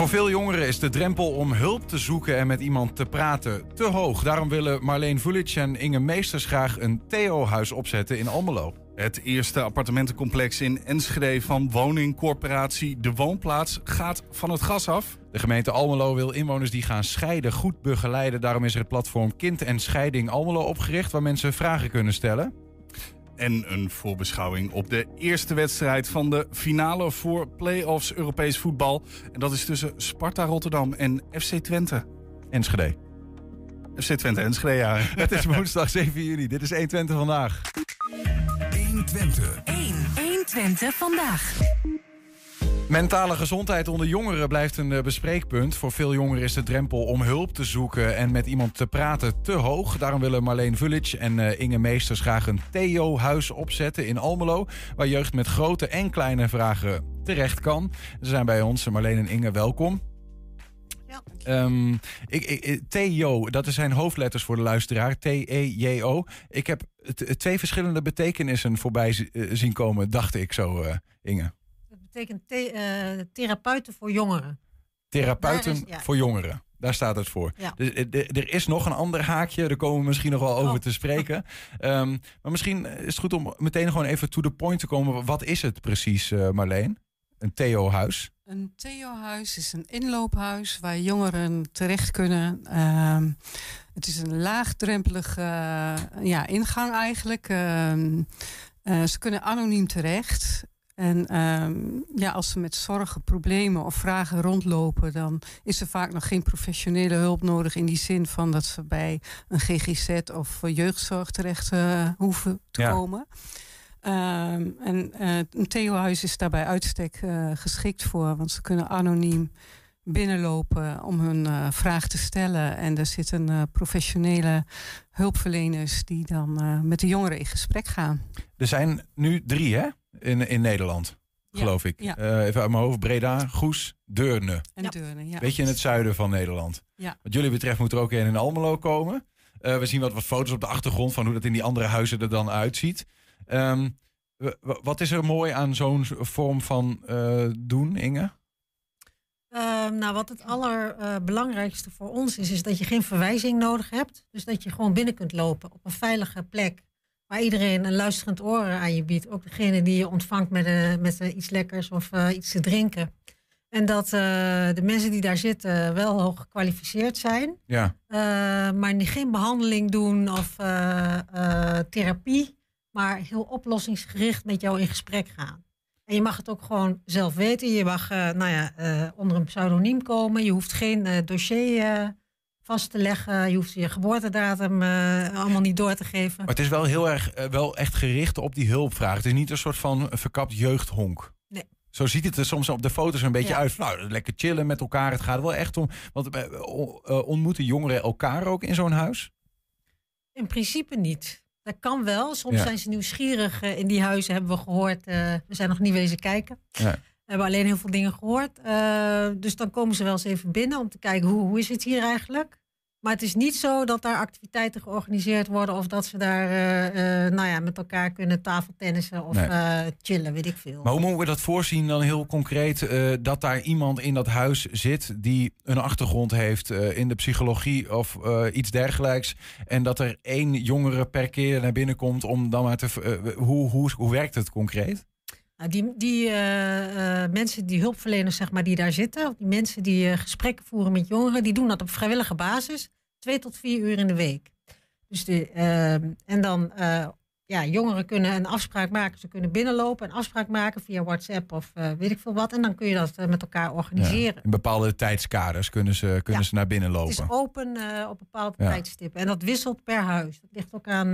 Voor veel jongeren is de drempel om hulp te zoeken en met iemand te praten te hoog. Daarom willen Marleen Vulic en Inge Meesters graag een Theo-huis opzetten in Almelo. Het eerste appartementencomplex in Enschede van woningcorporatie De Woonplaats gaat van het gas af. De gemeente Almelo wil inwoners die gaan scheiden goed begeleiden. Daarom is er het platform Kind en Scheiding Almelo opgericht... waar mensen vragen kunnen stellen. En een voorbeschouwing op de eerste wedstrijd van de finale voor play-offs Europees voetbal. En dat is tussen Sparta Rotterdam en FC Twente. Enschede. FC Twente Enschede, ja. Het is woensdag 7 juni. Dit is 120 vandaag. 120. 1. 120 vandaag. Mentale gezondheid onder jongeren blijft een eh, bespreekpunt. Voor veel jongeren is de drempel om hulp te zoeken en met iemand te praten te hoog. Daarom willen Marleen Vulic en eh, Inge Meesters graag een Theo-huis opzetten in Almelo. Waar jeugd met grote en kleine vragen terecht kan. Ze zijn bij ons. Marleen en Inge, welkom. Ja. Ehm, ik, ik, Theo, dat zijn hoofdletters voor de luisteraar. T-E-J-O. Ik heb twee verschillende betekenissen voorbij zi- eh, zien komen, dacht ik zo, eh, Inge. Betekent the- eh, therapeuten voor jongeren. Therapeuten Daar is- ja. voor jongeren. Daar staat het voor. Ja. Dus, eh, er is nog een ander haakje. Daar komen we misschien nog wel over Oh. te spreken. Ehm, maar misschien is het goed om meteen gewoon even to the point te komen. Wat is het precies, eh, Marleen? Een Theo-huis. Een Theo-huis is een inloophuis waar jongeren terecht kunnen. Ehm, het is een laagdrempelige ja, ingang eigenlijk. Ehm, eh, ze kunnen anoniem terecht. En ehm, ja, als ze met zorgen, problemen of vragen rondlopen, dan is er vaak nog geen professionele hulp nodig. In die zin van dat ze bij een GGZ of jeugdzorg terecht eh, hoeven te Ja. komen. Ehm, en eh, een Theo-huis is daarbij uitstek eh, geschikt voor, want ze kunnen anoniem binnenlopen om hun vraag te stellen. En er zitten professionele hulpverleners die dan met de jongeren in gesprek gaan. Er zijn nu drie, hè? In, in Nederland, Ja, geloof ik. ja. Eh, even uit mijn hoofd. Breda, Goes, Deurne. En Ja. Deurne, ja. Beetje in het zuiden van Nederland. Ja. Wat jullie betreft moet er ook een in Almelo komen. Eh, we zien wat, wat foto's op de achtergrond van hoe dat in die andere huizen er dan uitziet. Ehm, wat is er mooi aan zo'n vorm van eh, doen, Inge? Ehm, nou, wat het allerbelangrijkste voor ons is, is dat je geen verwijzing nodig hebt. Dus dat je gewoon binnen kunt lopen op een veilige plek. Waar iedereen een luisterend oor aan je biedt. Ook degene die je ontvangt met, eh, met eh, iets lekkers of eh, iets te drinken. En dat de mensen die daar zitten wel hoog gekwalificeerd zijn. Ja, maar die geen behandeling doen of therapie, maar heel oplossingsgericht met jou in gesprek gaan. En je mag het ook gewoon zelf weten. Je mag nou ja, onder een pseudoniem komen. Je hoeft geen dossier vast te leggen. Je hoeft je geboortedatum eh, allemaal niet door te geven. maar het is wel heel erg, eh, wel echt gericht op die hulpvraag. Het is niet een soort van verkapt jeugdhonk. Nee. Zo ziet het er soms op de foto's een beetje Ja. uit. Nou, lekker chillen met elkaar. Het gaat wel echt om. Want eh, ontmoeten jongeren elkaar ook in zo'n huis? In principe niet. Dat kan wel. Soms Ja. zijn ze nieuwsgierig. in die huizen hebben we gehoord. eh, we zijn nog niet wezen kijken. Ja. We hebben alleen heel veel dingen gehoord. Eh, dus dan komen ze wel eens even binnen om te kijken hoe, hoe is het hier eigenlijk. Maar het is niet zo dat daar activiteiten georganiseerd worden of dat ze daar eh, eh, nou ja, met elkaar kunnen tafeltennissen of Nee. chillen, weet ik veel. Maar hoe moeten we dat voorzien dan heel concreet? dat daar iemand in dat huis zit die een achtergrond heeft in de psychologie of iets dergelijks. En dat er één jongere per keer naar binnen komt om dan maar te. hoe, hoe, hoe werkt het concreet? Nou, die die eh, eh, mensen, die hulpverleners zeg maar, die daar zitten, of die mensen die eh, gesprekken voeren met jongeren, die doen dat op vrijwillige basis, twee tot vier uur in de week. Dus de, en dan, ja, jongeren kunnen een afspraak maken, ze kunnen binnenlopen, een afspraak maken via WhatsApp of weet ik veel wat, en dan kun je dat met elkaar organiseren. In bepaalde tijdskaders kunnen ze, kunnen Ja. ze naar binnen Het is lopen. open op bepaalde Ja. tijdstippen en dat wisselt per huis. Dat ligt ook aan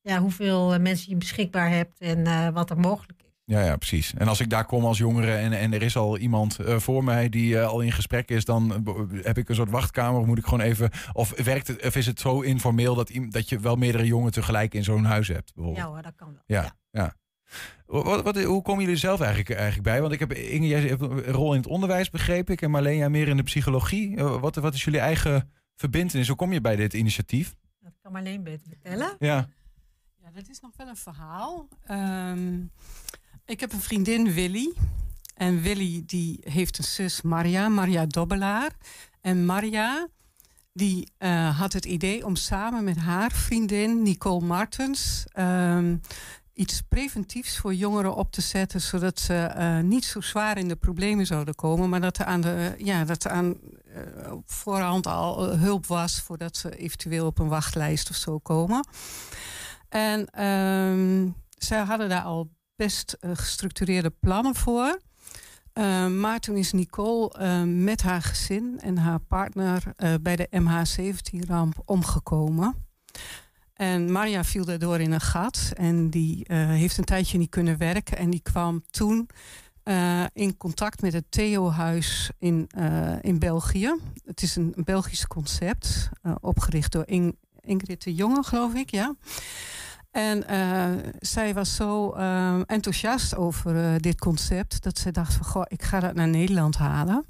ja, hoeveel mensen je beschikbaar hebt en wat er mogelijk is. Ja, ja, precies. En als ik daar kom als jongere en, en er is al iemand eh, voor mij die eh, al in gesprek is, dan eh, heb ik een soort wachtkamer. Of moet ik gewoon even. Of werkt het, of is het zo informeel dat, dat je wel meerdere jongeren tegelijk in zo'n huis hebt? Bijvoorbeeld? Ja hoor, dat kan wel. Ja, ja. Wat, wat, hoe komen jullie zelf eigenlijk, eigenlijk bij? Want ik heb Inge, jij hebt een rol in het onderwijs, begreep ik. En Marleen, jij meer in de psychologie. Wat, wat is jullie eigen verbindenis? Hoe kom je bij dit initiatief? Dat kan Marleen beter vertellen. Ja, Ja, dat is nog wel een verhaal. Ehm, ik heb een vriendin, Willy. En Willy die heeft een zus Maria, Maria Dobbelaar. En Maria die eh, had het idee om samen met haar vriendin Nicole Martens ehm, iets preventiefs voor jongeren op te zetten, zodat ze eh, niet zo zwaar in de problemen zouden komen, maar dat er aan de ja, dat er aan voorhand al hulp was voordat ze eventueel op een wachtlijst of zo komen. En um, zij hadden daar al best gestructureerde plannen voor. Uh, maar toen is Nicole uh, met haar gezin en haar partner bij de MH17-ramp omgekomen. En Maria viel daardoor in een gat en die heeft een tijdje niet kunnen werken. En die kwam toen in contact met het Theo-huis in, in België. Het is een Belgisch concept, opgericht door In Ingrid de Jonge, geloof ik, ja. En uh, zij was zo uh, enthousiast over uh, dit concept dat ze dacht van goh, ik ga dat naar Nederland halen.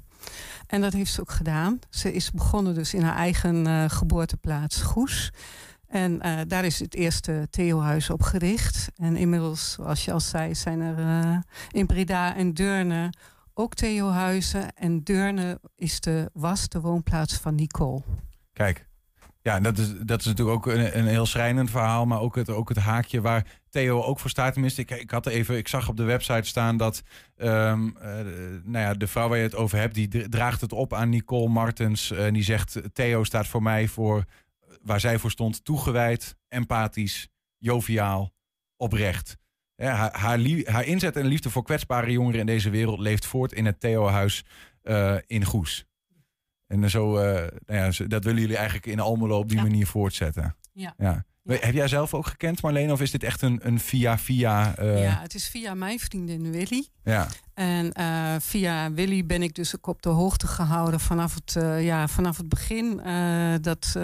En dat heeft ze ook gedaan. Ze is begonnen dus in haar eigen geboorteplaats Goes. En daar is het eerste Theohuis opgericht. En inmiddels, zoals je al zei, zijn er in Breda en Deurne ook Theohuizen. En Deurne is de, was de woonplaats van Nicole. Kijk, ja, dat is, dat is natuurlijk ook een, een heel schrijnend verhaal, maar ook het, ook het haakje waar Theo ook voor staat. Tenminste, ik, ik, had even, ik zag op de website staan dat um, uh, nou ja, de vrouw waar je het over hebt, die draagt het op aan Nicole Martens. Uh, en die zegt, Theo staat voor mij voor, waar zij voor stond, toegewijd, empathisch, joviaal, oprecht. Haar, haar, inzet en liefde voor kwetsbare jongeren in deze wereld leeft voort in het Theo-huis in Goes. En zo, uh, nou ja, dat willen jullie eigenlijk in Almelo op die ja. manier voortzetten. Ja. ja. Heb jij zelf ook gekend, Marleen? Of is dit echt een, een via-via... Uh... Ja, het is via mijn vriendin Willy. Ja. En uh, via Willy ben ik dus ook op de hoogte gehouden vanaf het, uh, ja, vanaf het begin uh, dat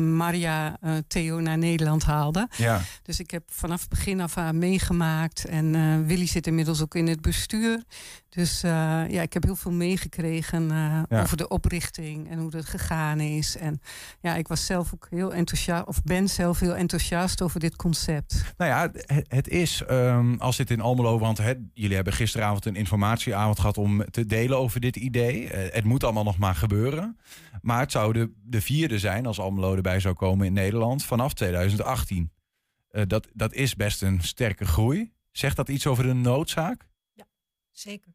Maria Theo naar Nederland haalde. Ja. Dus ik heb vanaf het begin af aan meegemaakt. En Willy zit inmiddels ook in het bestuur. Dus ja, ik heb heel veel meegekregen ja. over de oprichting en hoe dat gegaan is. En ja, ik was zelf ook heel enthousiast, of ben zelf heel enthousiast over dit concept. Nou ja, het, het is, um, als dit in Almelo, want het, jullie hebben gisteravond een informatieavond gehad om te delen over dit idee. Uh, het moet allemaal nog maar gebeuren. Maar het zou de, de vierde zijn als Almelo erbij zou komen in Nederland vanaf 2018. Uh, dat, dat is best een sterke groei. Zegt dat iets over de noodzaak? Ja, zeker.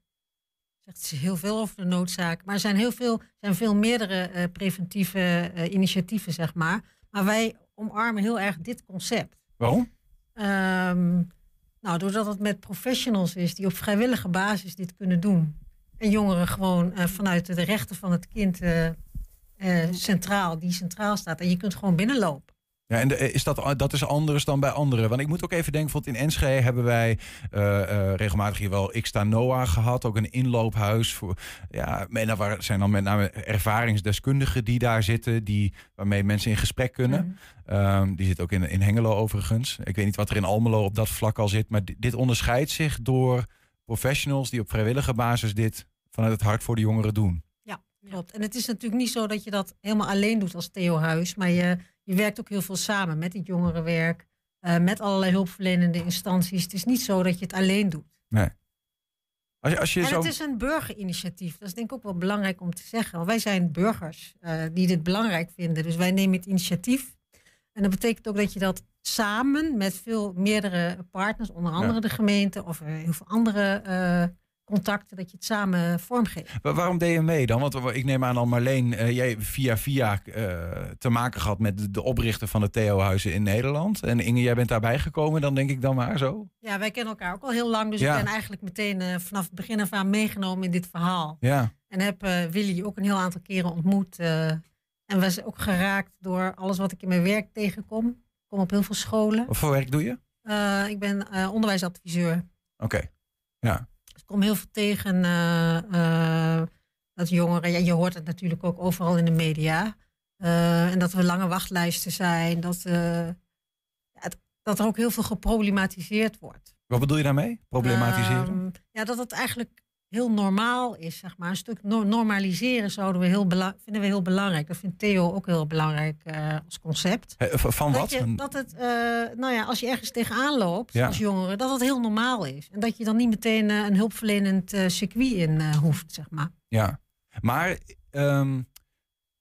Zegt heel veel over de noodzaak. Maar er zijn heel veel, zijn veel meerdere uh, preventieve initiatieven, zeg maar. Maar wij omarmen heel erg dit concept. Waarom? Um, nou, doordat het met professionals is die op vrijwillige basis dit kunnen doen. En jongeren gewoon uh, vanuit de rechten van het kind uh, uh, centraal, die centraal staat. En je kunt gewoon binnenlopen. Ja, en de, is dat, dat is anders dan bij anderen. Want ik moet ook even denken, bijvoorbeeld in Enschede hebben wij regelmatig hier wel Xta Noah gehad. Ook een inloophuis. Voor, ja, en daar zijn dan met name ervaringsdeskundigen die daar zitten. Die, waarmee mensen in gesprek kunnen. Mm. Um, die zit ook in, in Hengelo overigens. Ik weet niet wat er in Almelo op dat vlak al zit. Maar dit onderscheidt zich door professionals die op vrijwillige basis dit vanuit het hart voor de jongeren doen. Ja, klopt. En het is natuurlijk niet zo dat je dat helemaal alleen doet als Theo Huis. Maar je, je werkt ook heel veel samen met het jongerenwerk. Uh, met allerlei hulpverlenende instanties. Het is niet zo dat je het alleen doet. Nee. Als je, als je en zo... het is een burgerinitiatief. Dat is denk ik ook wel belangrijk om te zeggen. Want wij zijn burgers uh, die dit belangrijk vinden. Dus wij nemen het initiatief. En dat betekent ook dat je dat samen met veel meerdere partners, onder andere ja. de gemeente of heel veel andere contacten, dat je het samen vormgeeft. Maar waarom deed je mee dan? Want ik neem aan al Marleen, uh, jij via via uh, te maken gehad met de, oprichter van de Theo-huizen in Nederland. En Inge, jij bent daarbij gekomen, dan denk ik dan maar zo? Ja, wij kennen elkaar ook al heel lang. Dus ja. ik ben eigenlijk meteen vanaf het begin af aan meegenomen in dit verhaal. Ja. En heb Willy ook een heel aantal keren ontmoet. En was ook geraakt door alles wat ik in mijn werk tegenkom. Ik kom op heel veel scholen. Wat voor werk doe je? Ik ben onderwijsadviseur. Oké, okay. ja. Ik kom heel veel tegen uh, dat jongeren... Ja, je hoort het natuurlijk ook overal in de media. en dat er lange wachtlijsten zijn. Dat, ja, dat er ook heel veel geproblematiseerd wordt. Wat bedoel je daarmee? Problematiseren? ja, dat het eigenlijk heel normaal is, zeg maar. Een stuk no- normaliseren zouden we heel vinden we heel belangrijk. Dat vindt Theo ook heel belangrijk eh, als concept. Van Dat, wat? je, dat het, eh, nou ja, als je ergens tegenaan loopt Ja. als jongere, dat het heel normaal is. En dat je dan niet meteen eh, een hulpverlenend circuit in hoeft, zeg maar. Ja, maar ehm,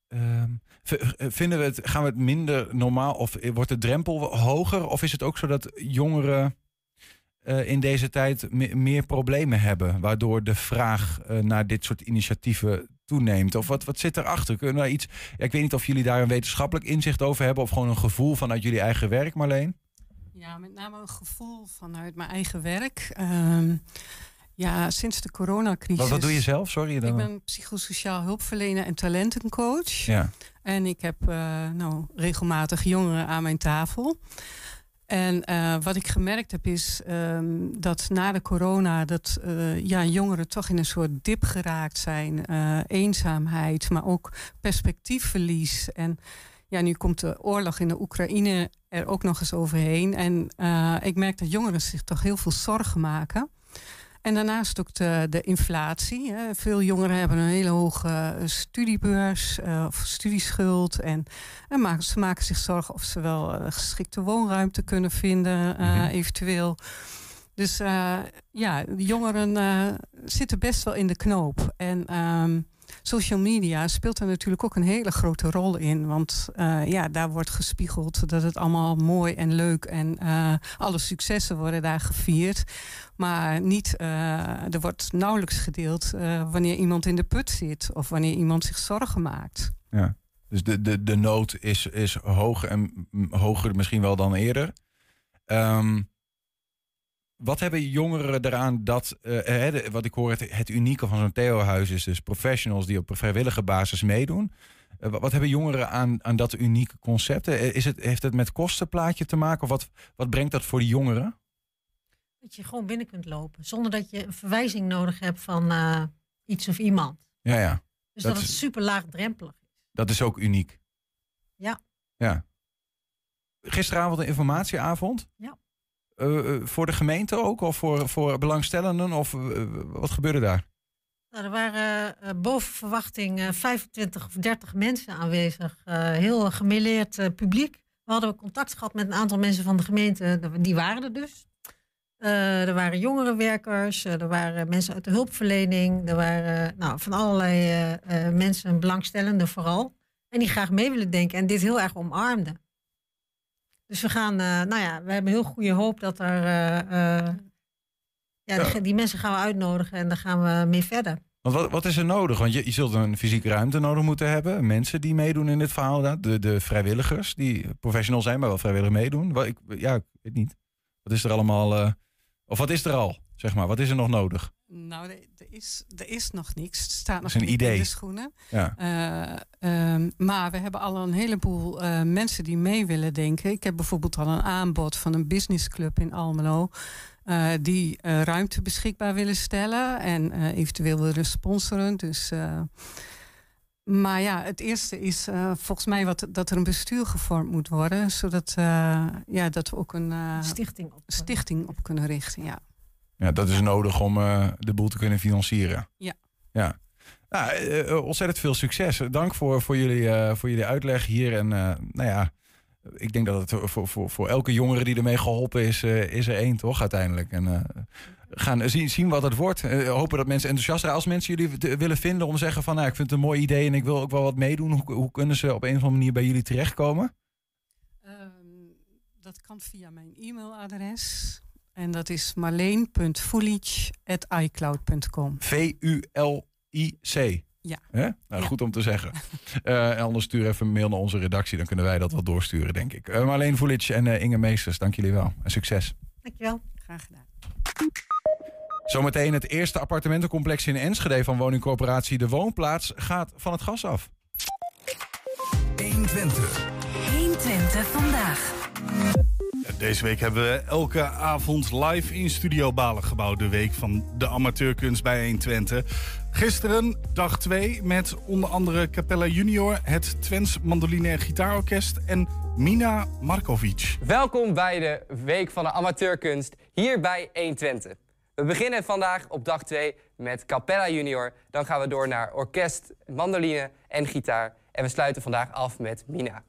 ehm, eh, vinden we het, gaan we het minder normaal of wordt de drempel hoger? Of is het ook zo dat jongeren eh, in deze tijd me- meer problemen hebben, waardoor de vraag eh, naar dit soort initiatieven toeneemt? Of wat, wat zit erachter? Kunnen we daar iets? Ja, ik weet niet of jullie daar een wetenschappelijk inzicht over hebben of gewoon een gevoel vanuit jullie eigen werk, Marleen. Ja, met name een gevoel vanuit mijn eigen werk. Ehm, ja, sinds de coronacrisis. Wat, wat doe je zelf? Sorry. Ik Dan... ben psychosociaal hulpverlener en talentencoach. Ja. En ik heb eh, nou, regelmatig jongeren aan mijn tafel. En eh, wat ik gemerkt heb is ehm, dat na de corona dat eh, ja, jongeren toch in een soort dip geraakt zijn. Eh, eenzaamheid, maar ook perspectiefverlies. En ja, nu komt de oorlog in de Oekraïne er ook nog eens overheen. En ik merk dat jongeren zich toch heel veel zorgen maken. En daarnaast ook de, de inflatie. Hè. Veel jongeren hebben een hele hoge eh, studiebeurs eh, of studieschuld. En, en maken, ze maken zich zorgen of ze wel eh, geschikte woonruimte kunnen vinden, eh, Mhm. eventueel. Dus eh, ja, jongeren eh, zitten best wel in de knoop. En ehm, social media speelt er natuurlijk ook een hele grote rol in. Want eh, ja, daar wordt gespiegeld dat het allemaal mooi en leuk en eh, alle successen worden daar gevierd. Maar niet, eh, er wordt nauwelijks gedeeld wanneer iemand in de put zit of wanneer iemand zich zorgen maakt. Dus de, de, de nood is, is en hoger misschien wel dan eerder. Ehm, wat hebben jongeren eraan dat, eh, hè, wat ik hoor, het, het unieke van zo'n Theo-huis is dus professionals die op een vrijwillige basis meedoen. Eh, wa- wat hebben jongeren aan, aan dat unieke concept? Eh, Is het, heeft het met kostenplaatje te maken? Of wat, wat brengt dat voor de jongeren? Dat je gewoon binnen kunt lopen. Zonder dat je een verwijzing nodig hebt van iets of iemand. Ja, ja. Dus Dat dat, is- het super laagdrempelig is. Dat is ook uniek. Ja. Ja. Gisteravond een informatieavond? Ja. Eh, eh, voor de gemeente ook? Of voor, voor belangstellenden? Of eh, wat gebeurde daar? Nou, er waren boven verwachting eh, 25 of 30 mensen aanwezig. Heel gemêleerd publiek. We hadden contact gehad met een aantal mensen van de gemeente. Die waren er dus. Er waren jongerenwerkers, er waren mensen uit de hulpverlening. Er waren nou, van allerlei mensen, belangstellenden vooral. En die graag mee willen denken en dit heel erg omarmden. Dus we gaan, eh, nou ja, we hebben heel goede hoop dat er... eh, eh, ja. Die, die mensen gaan we uitnodigen en daar gaan we mee verder. Want wat, wat is er nodig? Want je, je zult een fysieke ruimte nodig moeten hebben. Mensen die meedoen in dit verhaal. De, de vrijwilligers die professional zijn, maar wel vrijwillig meedoen. Wat, ik, ja, ik weet niet. Wat is er allemaal... of wat is er al, zeg maar? Wat is er nog nodig? Nou, er, er is, er is nog niks. Het staat nog een niet in idee. de schoenen. Ja. Eh, ehm, maar we hebben al een heleboel eh, mensen die mee willen denken. Ik heb bijvoorbeeld al een aanbod van een businessclub in Almelo. eh, die eh, ruimte beschikbaar willen stellen en eh, eventueel willen sponsoren. Dus, eh, maar ja, het eerste is eh, volgens mij wat, dat er een bestuur gevormd moet worden. Zodat eh, ja, dat we ook een eh, stichting op. stichting op kunnen richten. Ja. Ja, dat is nodig om eh, de boel te kunnen financieren. Ja. Ja. Nou, eh, eh, ontzettend veel succes. Dank voor, voor, jullie, voor jullie uitleg hier. En nou ja, ik denk dat het voor, voor, voor elke jongere die ermee geholpen is, is er één toch uiteindelijk. En gaan zien, zien wat het wordt. Hopen dat mensen enthousiast zijn. Als mensen jullie willen vinden om te zeggen van nou, ik vind het een mooi idee en ik wil ook wel wat meedoen. Hoe, hoe kunnen ze op een of andere manier bij jullie terechtkomen? Ehm, dat kan via mijn e-mailadres. En dat is marleen.voelic.icloud.com. V-U-L-I-C. Ja. Hè? Nou, Ja. goed om te zeggen. Eh, en anders stuur even een mail naar onze redactie. Dan kunnen wij dat wel doorsturen, denk ik. Uh, Marleen Voelic en eh, Inge Meesters, dank jullie wel. En succes. Dankjewel. Graag gedaan. Zometeen het eerste appartementencomplex in Enschede van woningcorporatie De Woonplaats gaat van het gas af. 120. 120 vandaag. Deze week hebben we elke avond live in Studio Balen gebouwd. De week van de amateurkunst bij 120. Gisteren dag 2 met onder andere Capella Junior, het Twents Mandoline Gitaarorkest en Mina Markovic. Welkom bij de Week van de Amateurkunst hier bij 120. We beginnen vandaag op dag 2 met Capella Junior. Dan gaan we door naar orkest, mandoline en gitaar. En we sluiten vandaag af met Mina.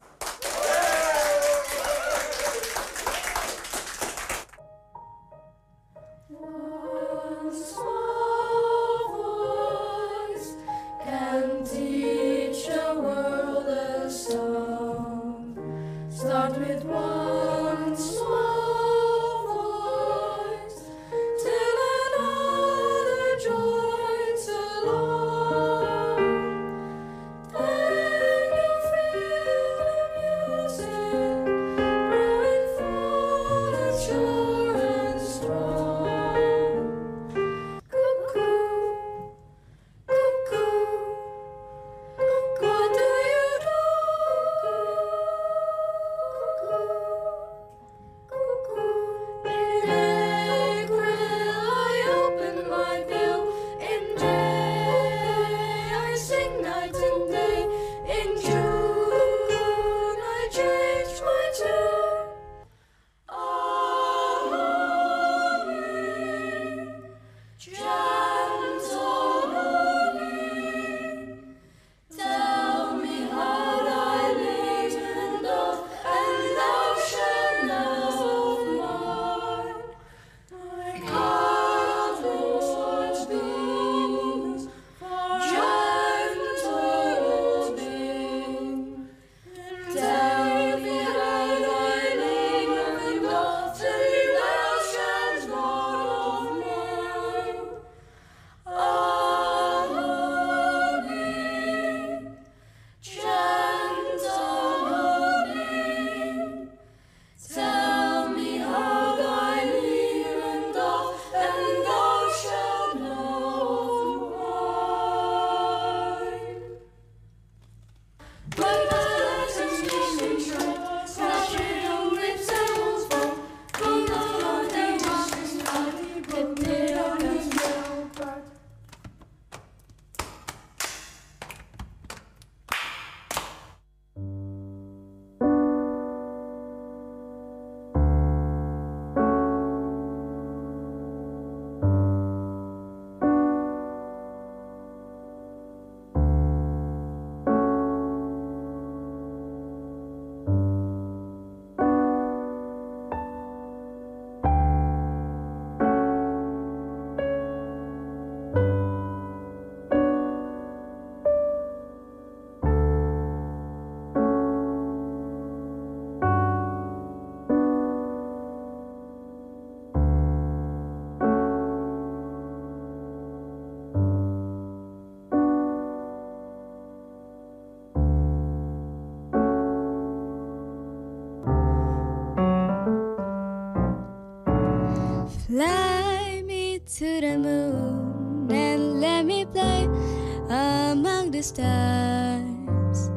Stars.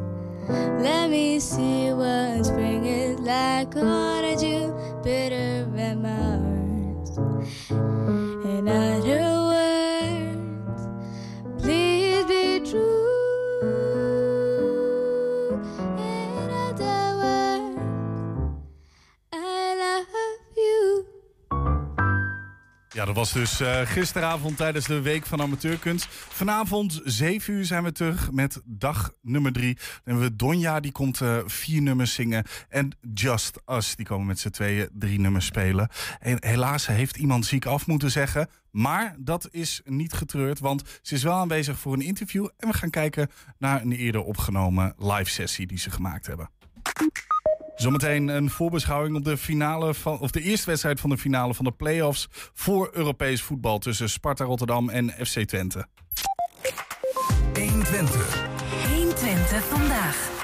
Let me see what spring is like on Jupiter dus eh, gisteravond tijdens de Week van Amateurkunst. Vanavond, 7 uur, zijn we terug met dag nummer 3. Dan hebben we Donja, die komt eh, vier nummers zingen. En Just Us, die komen met z'n tweeën drie nummers spelen. En helaas heeft iemand ziek af moeten zeggen. Maar dat is niet getreurd, want ze is wel aanwezig voor een interview. En we gaan kijken naar een eerder opgenomen live sessie die ze gemaakt hebben. Zometeen een voorbeschouwing op de finale van, of de eerste wedstrijd van de finale van de play-offs voor Europees voetbal tussen Sparta Rotterdam en FC Twente. 120. 120 vandaag.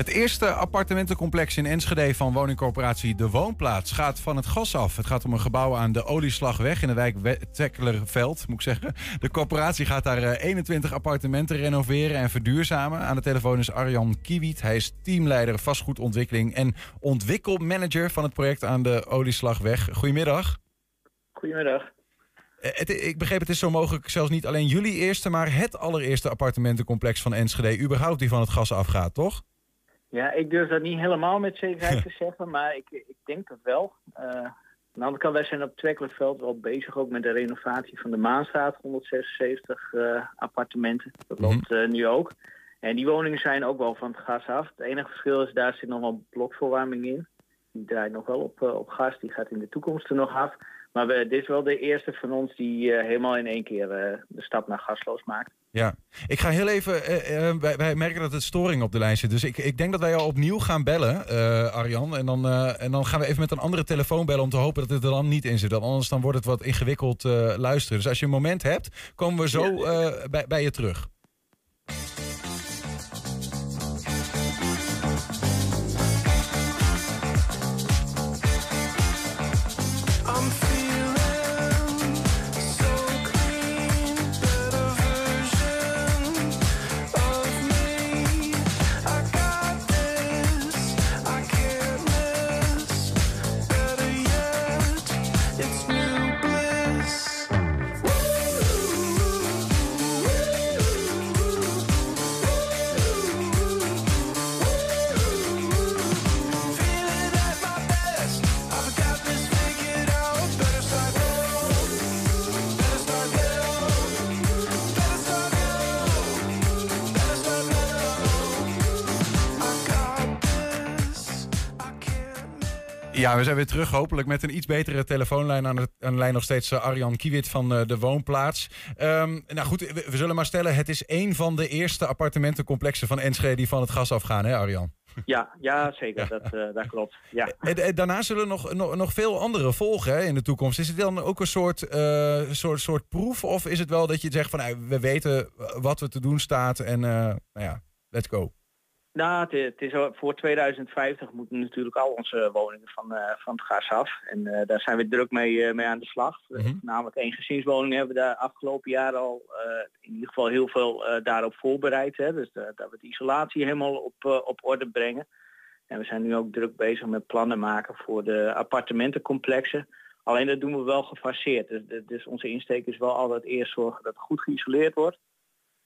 Het eerste appartementencomplex in Enschede van woningcorporatie De Woonplaats gaat van het gas af. Het gaat om een gebouw aan de Olieslagweg in de wijk Tekkelerveld, moet ik zeggen. De corporatie gaat daar eh, 21 appartementen renoveren en verduurzamen. Aan de telefoon is Arjan Kiewiet. Hij is teamleider vastgoedontwikkeling en ontwikkelmanager van het project aan de Olieslagweg. Goedemiddag. Goedemiddag. Eh, Het, ik begreep het is zo mogelijk zelfs niet alleen jullie eerste, maar het allereerste appartementencomplex van Enschede überhaupt die van het gas afgaat, toch? Ja, ik durf dat niet helemaal met zekerheid te zeggen, maar ik, ik denk dat wel. Eh, de andere kant, wij zijn op Twekkelenveld wel bezig ook met de renovatie van de Maanstraat, 176 eh, appartementen. Dat Mhm. loopt eh, nu ook. En die woningen zijn ook wel van het gas af. Het enige verschil is, daar zit nog wel blokverwarming in. Die draait nog wel op, op gas, die gaat in de toekomst er nog af. Maar we, dit is wel de eerste van ons die eh, helemaal in één keer eh, de stap naar gasloos maakt. Ja, ik ga heel even. eh, wij, wij merken dat het storing op de lijn zit. Dus ik, ik denk dat wij jou opnieuw gaan bellen, Arjan. En dan, en dan gaan we even met een andere telefoon bellen om te hopen dat het er dan niet in zit. Anders dan wordt het wat ingewikkeld luisteren. Dus als je een moment hebt, komen we zo bij, bij je terug. We zijn weer terug. Hopelijk met een iets betere telefoonlijn aan de, aan de lijn nog steeds eh, Arjan Kiewit van eh, de Woonplaats. Ehm, nou goed, we, we zullen maar stellen, het is een van de eerste appartementencomplexen van Enschede die van het gas afgaan, hè Arjan? Ja, ja zeker, Dat, eh, dat klopt. Ja. En, en daarna zullen nog, nog, nog veel andere volgen hè, in de toekomst. Is het dan ook een soort, soort, soort proef? Of is het wel dat je zegt van nou, we weten wat er te doen staat en nou ja, let's go. Nou, het, het is voor 2050 moeten natuurlijk al onze woningen van, eh, van het gas af. En eh, daar zijn we druk mee, eh, mee aan de slag. Mhm. Namelijk eengezinswoningen hebben we de afgelopen jaren al in ieder geval heel veel daarop voorbereid. Hè? Dus dat we de isolatie helemaal op, op orde brengen. En we zijn nu ook druk bezig met plannen maken voor de appartementencomplexen. Alleen dat doen we wel gefaseerd. Dus, dus onze insteek is wel altijd eerst zorgen dat het goed geïsoleerd wordt.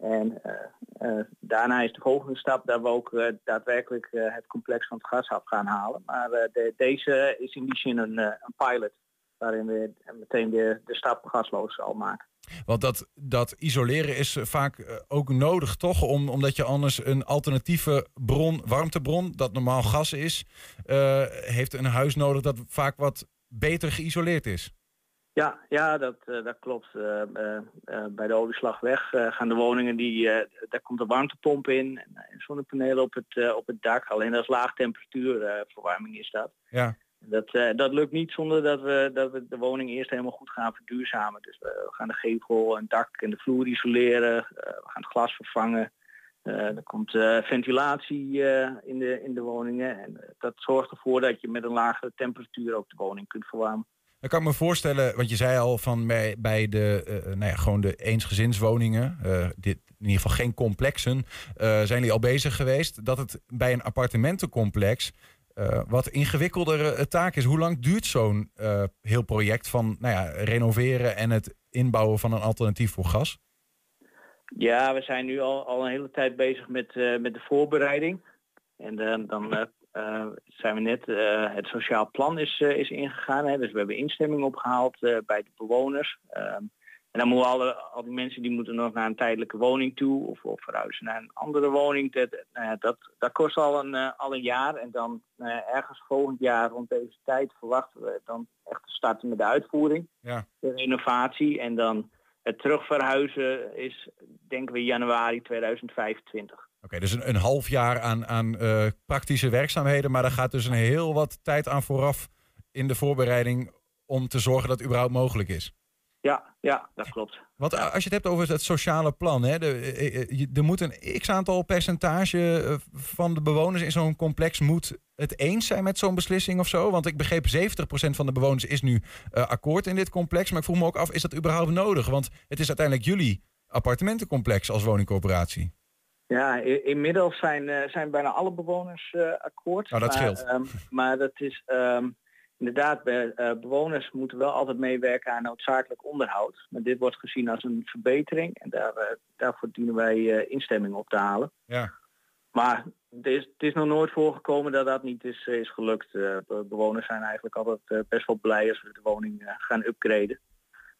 En eh, eh, daarna is de volgende stap dat we ook eh, daadwerkelijk het complex van het gas af gaan halen. Maar de- deze is in die zin een, een pilot waarin we meteen de, de stap gasloos al maken. Want dat, dat isoleren is vaak ook nodig, toch? Om, omdat je anders een alternatieve bron, warmtebron, dat normaal gas is, heeft een huis nodig dat vaak wat beter geïsoleerd is. Ja, ja dat, eh, dat klopt. Eh, eh, bij de olieslagweg eh, gaan de woningen, die, daar komt een warmtepomp in en, en zonnepanelen op het, op het dak. Alleen dat is laag temperatuur eh, verwarming is dat. Ja. Dat, dat lukt niet zonder dat we, dat we de woning eerst helemaal goed gaan verduurzamen. Dus we gaan de gevel, en dak en de vloer isoleren. we gaan het glas vervangen. Er komt ventilatie in, de, in de woningen. En dat zorgt ervoor dat je met een lagere temperatuur ook de woning kunt verwarmen. Dan kan ik me voorstellen, want je zei al van bij, bij de, eh, nou ja, gewoon de eensgezinswoningen, eh, dit, in ieder geval geen complexen, eh, zijn jullie al bezig geweest, dat het bij een appartementencomplex eh, wat ingewikkeldere eh, taak is. Hoe lang duurt zo'n eh, heel project van nou ja, renoveren en het inbouwen van een alternatief voor gas? Ja, we zijn nu al, al een hele tijd bezig met, eh, met de voorbereiding. En eh, dan eh, zijn we net, eh, het sociaal plan is, eh, is ingegaan. Hè. Dus we hebben instemming opgehaald eh, bij de bewoners. Ehm, en dan moeten alle, al die mensen die moeten nog naar een tijdelijke woning toe of, of verhuizen naar een andere woning. Dat, nou dat, dat kost al een, al een jaar. En dan nou ergens volgend jaar rond deze tijd verwachten we dan echt te starten met de uitvoering Ja. de renovatie en dan het terugverhuizen is denken we januari 2025. Oké, dus een, een half jaar aan, aan eh, praktische werkzaamheden, maar daar gaat dus een heel wat tijd aan vooraf in de voorbereiding om te zorgen dat het überhaupt mogelijk is. Ja, ja, dat klopt. Want als je het hebt over het sociale plan, hè, de, eh, eh, er moet een x-aantal percentage eh, van de bewoners in zo'n complex moet het eens zijn met zo'n beslissing of zo. Want ik begreep 70% van de bewoners is nu akkoord in dit complex. Maar ik vroeg me ook af, is dat überhaupt nodig? Want het is uiteindelijk jullie appartementencomplex als woningcorporatie. Ja, inmiddels zijn, eh, zijn bijna alle bewoners eh, akkoord. Nou, dat maar, scheelt. ehm, maar dat is ehm, inderdaad, eh, bewoners moeten wel altijd meewerken aan noodzakelijk onderhoud. Maar dit wordt gezien als een verbetering en daar, daarvoor dienen wij instemming op te halen. Ja. Maar het is, het is nog nooit voorgekomen dat dat niet is, is gelukt. Be- bewoners zijn eigenlijk altijd best wel blij als we de woning gaan upgraden.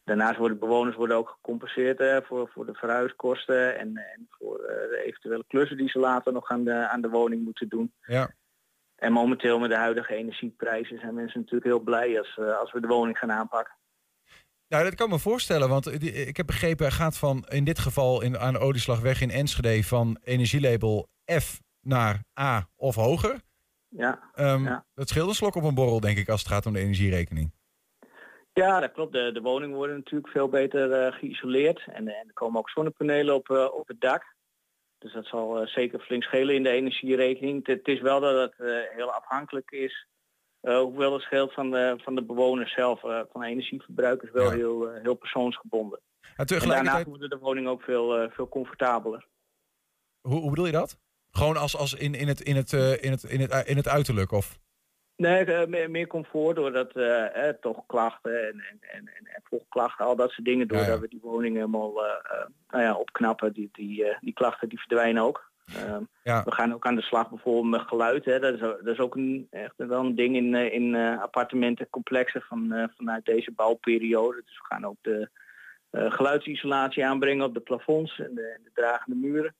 Daarnaast worden bewoners worden ook gecompenseerd eh, voor, voor de verhuiskosten en, en voor eh, de eventuele klussen die ze later nog aan de, aan de woning moeten doen. Ja. En momenteel met de huidige energieprijzen zijn mensen natuurlijk heel blij als, eh, als we de woning gaan aanpakken. Nou, dat kan me voorstellen, want ik heb begrepen, er gaat van in dit geval in, aan de Olieslagweg in Enschede van energielabel F naar A of hoger. Ja, Ehm, Ja. Dat scheelt een slok op een borrel, denk ik, als het gaat om de energierekening. Ja dat klopt. De, de woningen worden natuurlijk veel beter eh, geïsoleerd. En, en er komen ook zonnepanelen op, eh, op het dak. Dus dat zal eh, zeker flink schelen in de energierekening. Het, is wel dat het eh, heel afhankelijk is eh, hoeveel het scheelt van de, van de bewoners zelf. eh, van energieverbruik is wel Ja. heel, eh, heel persoonsgebonden. En En daarnaast tegelijkertijd, wordt de woning ook veel, eh, veel comfortabeler. hoe, hoe bedoel je dat? Gewoon als, als in, in, het, in, het, eh, in, het, in, het, in het uiterlijk? Of? Nee, eh, meer, meer comfort doordat eh, eh, toch klachten en, en, en, en, en volklachten, al dat soort dingen, Ja, ja. doordat we die woningen helemaal eh, eh, nou ja, opknappen, die, die, die klachten die verdwijnen ook. Ehm, Ja. We gaan ook aan de slag bijvoorbeeld met geluid. Hè. Dat, is, ook- dat is ook een, echt wel een ding in, in appartementencomplexen van, vanuit deze bouwperiode. Dus we gaan ook de geluidsisolatie aanbrengen op de plafonds en de, en de dragende muren.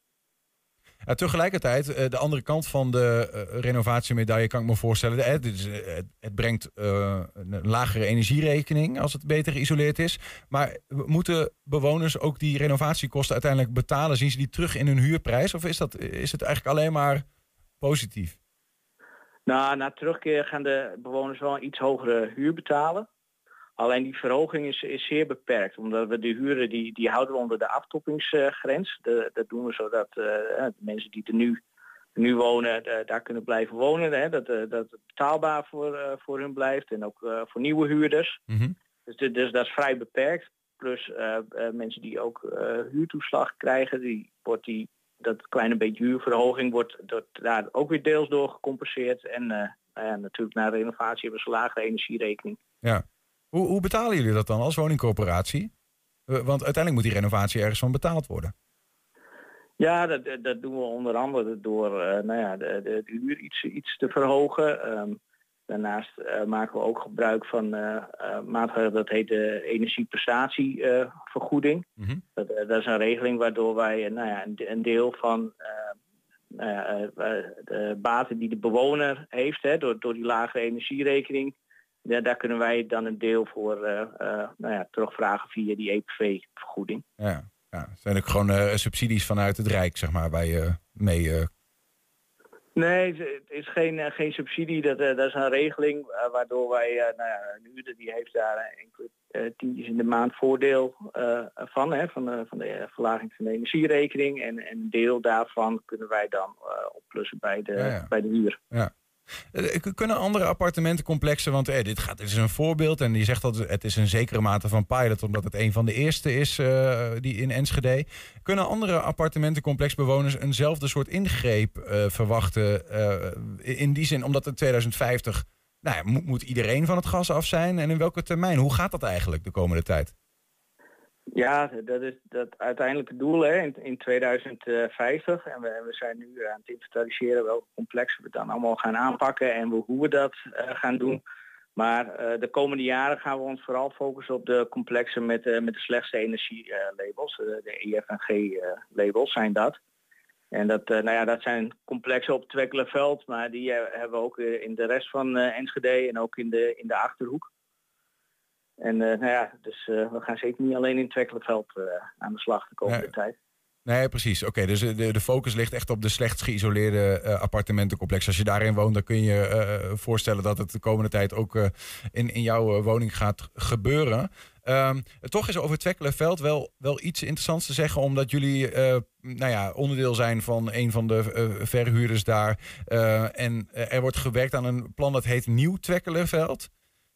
Tegelijkertijd, eh, de andere kant van de eh, renovatiemedaille kan ik me voorstellen. eh, het, brengt een lagere energierekening als het beter geïsoleerd is. Maar moeten bewoners ook die renovatiekosten uiteindelijk betalen? Zien ze die terug in hun huurprijs? Of is, dat, is het eigenlijk alleen maar positief? Nou, na terugkeer gaan de bewoners wel een iets hogere huur betalen. Alleen die verhoging is, is zeer beperkt, omdat we de huren die, die houden we onder de aftoppingsgrens. De, dat doen we zodat eh, de mensen die er nu, nu wonen, eh, daar kunnen blijven wonen. Hè, dat, eh, dat het betaalbaar voor, eh, voor hun blijft en ook eh, voor nieuwe huurders. Mhm. Dus, dus dat is vrij beperkt. Plus eh, eh, mensen die ook eh, huurtoeslag krijgen, die wordt die, dat kleine beetje huurverhoging wordt, daar ook weer deels door gecompenseerd. En eh, nou natuurlijk na renovatie hebben ze lagere energierekening. Ja. Hoe, hoe betalen jullie dat dan als woningcorporatie? Eh, Want uiteindelijk moet die renovatie ergens van betaald worden. Ja, dat, dat- dat doen we onder andere door eh, nou ja, de, de, de huur iets, iets te verhogen. Ehm, daarnaast eh, maken we ook gebruik van eh, maatregelen, dat heet de energieprestatievergoeding. Mhm. Dat, eh, dat is een regeling waardoor wij nou ja, een, een deel van nou de baten die de bewoner heeft, hè, door, door die lage energierekening, daar, daar kunnen wij dan een deel voor eh, eh, nou ja, terugvragen via die EPV-vergoeding. Ja, ja. Zijn ook gewoon eh, subsidies vanuit het Rijk, zeg maar, waar je mee... Nee, het is geen, geen subsidie. Dat, dat is een regeling waardoor wij, nou ja, een huurder die heeft daar enkele tientjes in de maand voordeel van, hè, van, de, van de verlaging van de energierekening. En, en een deel daarvan kunnen wij dan opplussen bij de, Ja, ja. bij de huur. Ja. Eh, Kunnen andere appartementencomplexen, want eh, dit, gaat, is een voorbeeld en je zegt dat het is een zekere mate van pilot, omdat het een van de eerste is eh, die in Enschede. Kunnen andere appartementencomplexbewoners eenzelfde soort ingreep verwachten? in die zin, omdat in 2050 nou ja, moet iedereen van het gas af zijn en in welke termijn? Hoe gaat dat eigenlijk de komende tijd? Ja, dat is dat uiteindelijke doel hè, in, in 2050. En we, we zijn nu aan het inventariseren welke complexen we dan allemaal gaan aanpakken en hoe we dat eh, gaan doen. Maar eh, de komende jaren gaan we ons vooral focussen op de complexen met, eh, met de slechtste energielabels. Eh, de EF&G-labels zijn dat. En dat, eh, nou ja, dat zijn complexen op het Twekkelenveld, maar die eh, hebben we ook eh, in de rest van eh, Enschede en ook in de, in de Achterhoek. En eh, nou ja, dus eh, we gaan zeker niet alleen in Twekkelenveld eh aan de slag de komende Nee. tijd. Nee, precies. Oké, dus de, de focus ligt echt op de slechtst geïsoleerde appartementencomplex. Als je daarin woont, dan kun je eh, voorstellen dat het de komende tijd ook in, in jouw woning gaat gebeuren. Ehm, toch is er over Twekkelenveld wel, wel iets interessants te zeggen, omdat jullie nou ja, onderdeel zijn van een van de verhuurders daar. En er wordt gewerkt aan een plan dat heet Nieuw Twekkelenveld.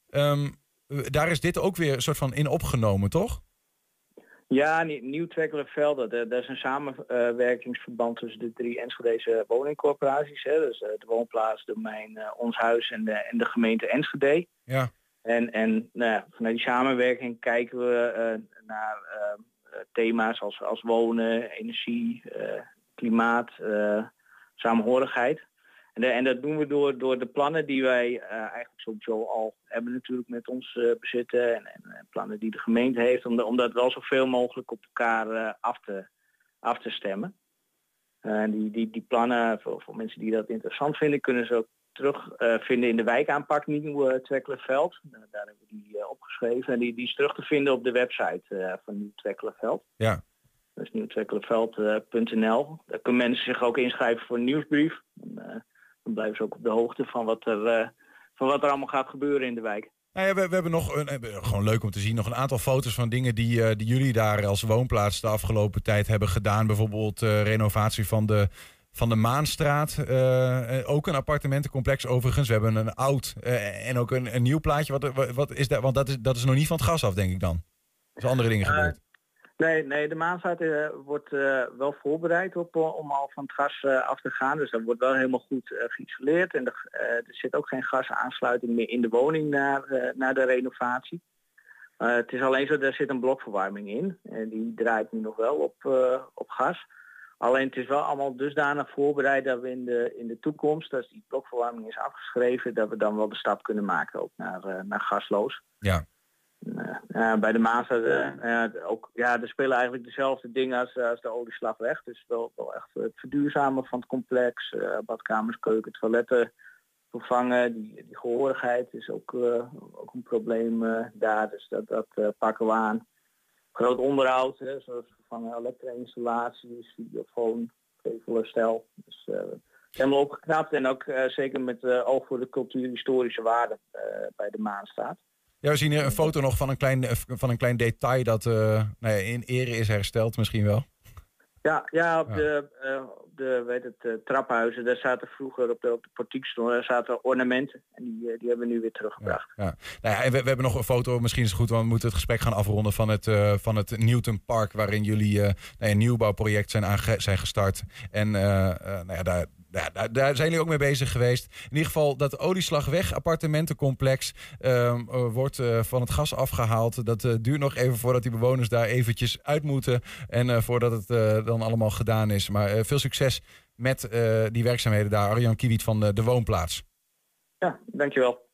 Eh, daar is dit ook weer een soort van in opgenomen, toch? Ja, Nie- Nieuw Twekkelenveld, dat, eh, is een samenwerkingsverband tussen de drie Enschedeze woningcorporaties. Hè. Dus eh, de woonplaats, domein, eh, ons huis en de, en de gemeente Enschede. Ja. En, en nou ja, vanuit die samenwerking kijken we eh, naar eh, eh, thema's als, als wonen, energie, eh, klimaat, eh, samenhorigheid. En, de- en dat doen we door, door de plannen die wij eh, eigenlijk sowieso al hebben natuurlijk met ons eh, bezitten en, en, en plannen die de gemeente heeft, om, de- om dat wel zoveel mogelijk op elkaar eh, af, te, af te stemmen. Eh, En die, die, die plannen, voor, voor mensen die dat interessant vinden, kunnen ze ook terug eh, vinden in de wijkaanpak Nieuw uh, Twekkelenveld. daar hebben we die eh, opgeschreven en die, die is terug te vinden op de website eh, van Nieuw Twekkelenveld. Ja. Dat is nieuwtwekkelenveld.nl. Daar kunnen mensen zich ook inschrijven voor een nieuwsbrief. Eh, dan blijven ze ook op de hoogte van wat er, eh, van wat er allemaal gaat gebeuren in de wijk. Nou ja, we, we hebben nog een, hebben- gewoon leuk om te zien, nog een aantal foto's van dingen die, eh, die jullie daar als woonplaats de afgelopen tijd hebben gedaan. Bijvoorbeeld eh, renovatie van de, van de Maanstraat. eh, eh, ook een appartementencomplex overigens. We hebben een oud eh, en ook een, een nieuw plaatje. Wat, wat, wat is dat? Want dat is, dat is nog niet van het gas af, denk ik dan. Er zijn andere dingen Eh, gebeurd. Nee, nee de maanstraat eh, wordt eh, wel voorbereid op, eh, om al van het gas af te gaan. Dus dat wordt wel helemaal goed geïsoleerd. En er, er zit ook geen gasaansluiting meer in de woning naar, naar de renovatie. Het is alleen zo, er zit een blokverwarming in. En die draait nu nog wel op, op gas. Alleen het is wel allemaal dusdanig voorbereid dat we in de, in de toekomst, als die blokverwarming is afgeschreven, dat we dan wel de stap kunnen maken ook naar, naar gasloos. Ja. Eh, bij de Maas eh, eh, ook, ja, er spelen eigenlijk dezelfde dingen als, als de olieslag weg. Dus wel, wel echt het verduurzamen van het complex, eh, badkamers, keuken, toiletten vervangen. Die, die gehoorigheid is ook, eh, ook een probleem eh, daar, dus dat, dat eh, pakken we aan. Groot onderhoud, hè, zoals vervangen elektro-installaties, videofoon, gevelherstel. Dus eh, helemaal opgeknapt en ook eh, zeker met eh, oog voor de cultuurhistorische waarde eh, bij de Maan staat. Ja, we zien hier een foto nog van een klein, eh, van een klein detail dat eh, nou ja, in ere is hersteld misschien wel. Ja, ja, op de, op de weet het, traphuizen, daar zaten vroeger op de, op de portiekstoel, daar zaten ornamenten. En die, die hebben we nu weer teruggebracht. Ja. Nou ja, en we, we hebben nog een foto, misschien is het goed, want we moeten het gesprek gaan afronden van het, van het Newton Park, waarin jullie eh, nou een nieuwbouwproject zijn, zijn gestart. En nou ja, daar, daar, zijn jullie ook mee bezig geweest. In ieder geval, dat Olieslagweg appartementencomplex ehm, eh, wordt eh, van het gas afgehaald. Dat eh, duurt nog even voordat die bewoners daar eventjes uit moeten. En voordat het dan allemaal gedaan is. Maar veel succes met die werkzaamheden daar. Arjan Kiewiet van de Woonplaats. Ja, dankjewel.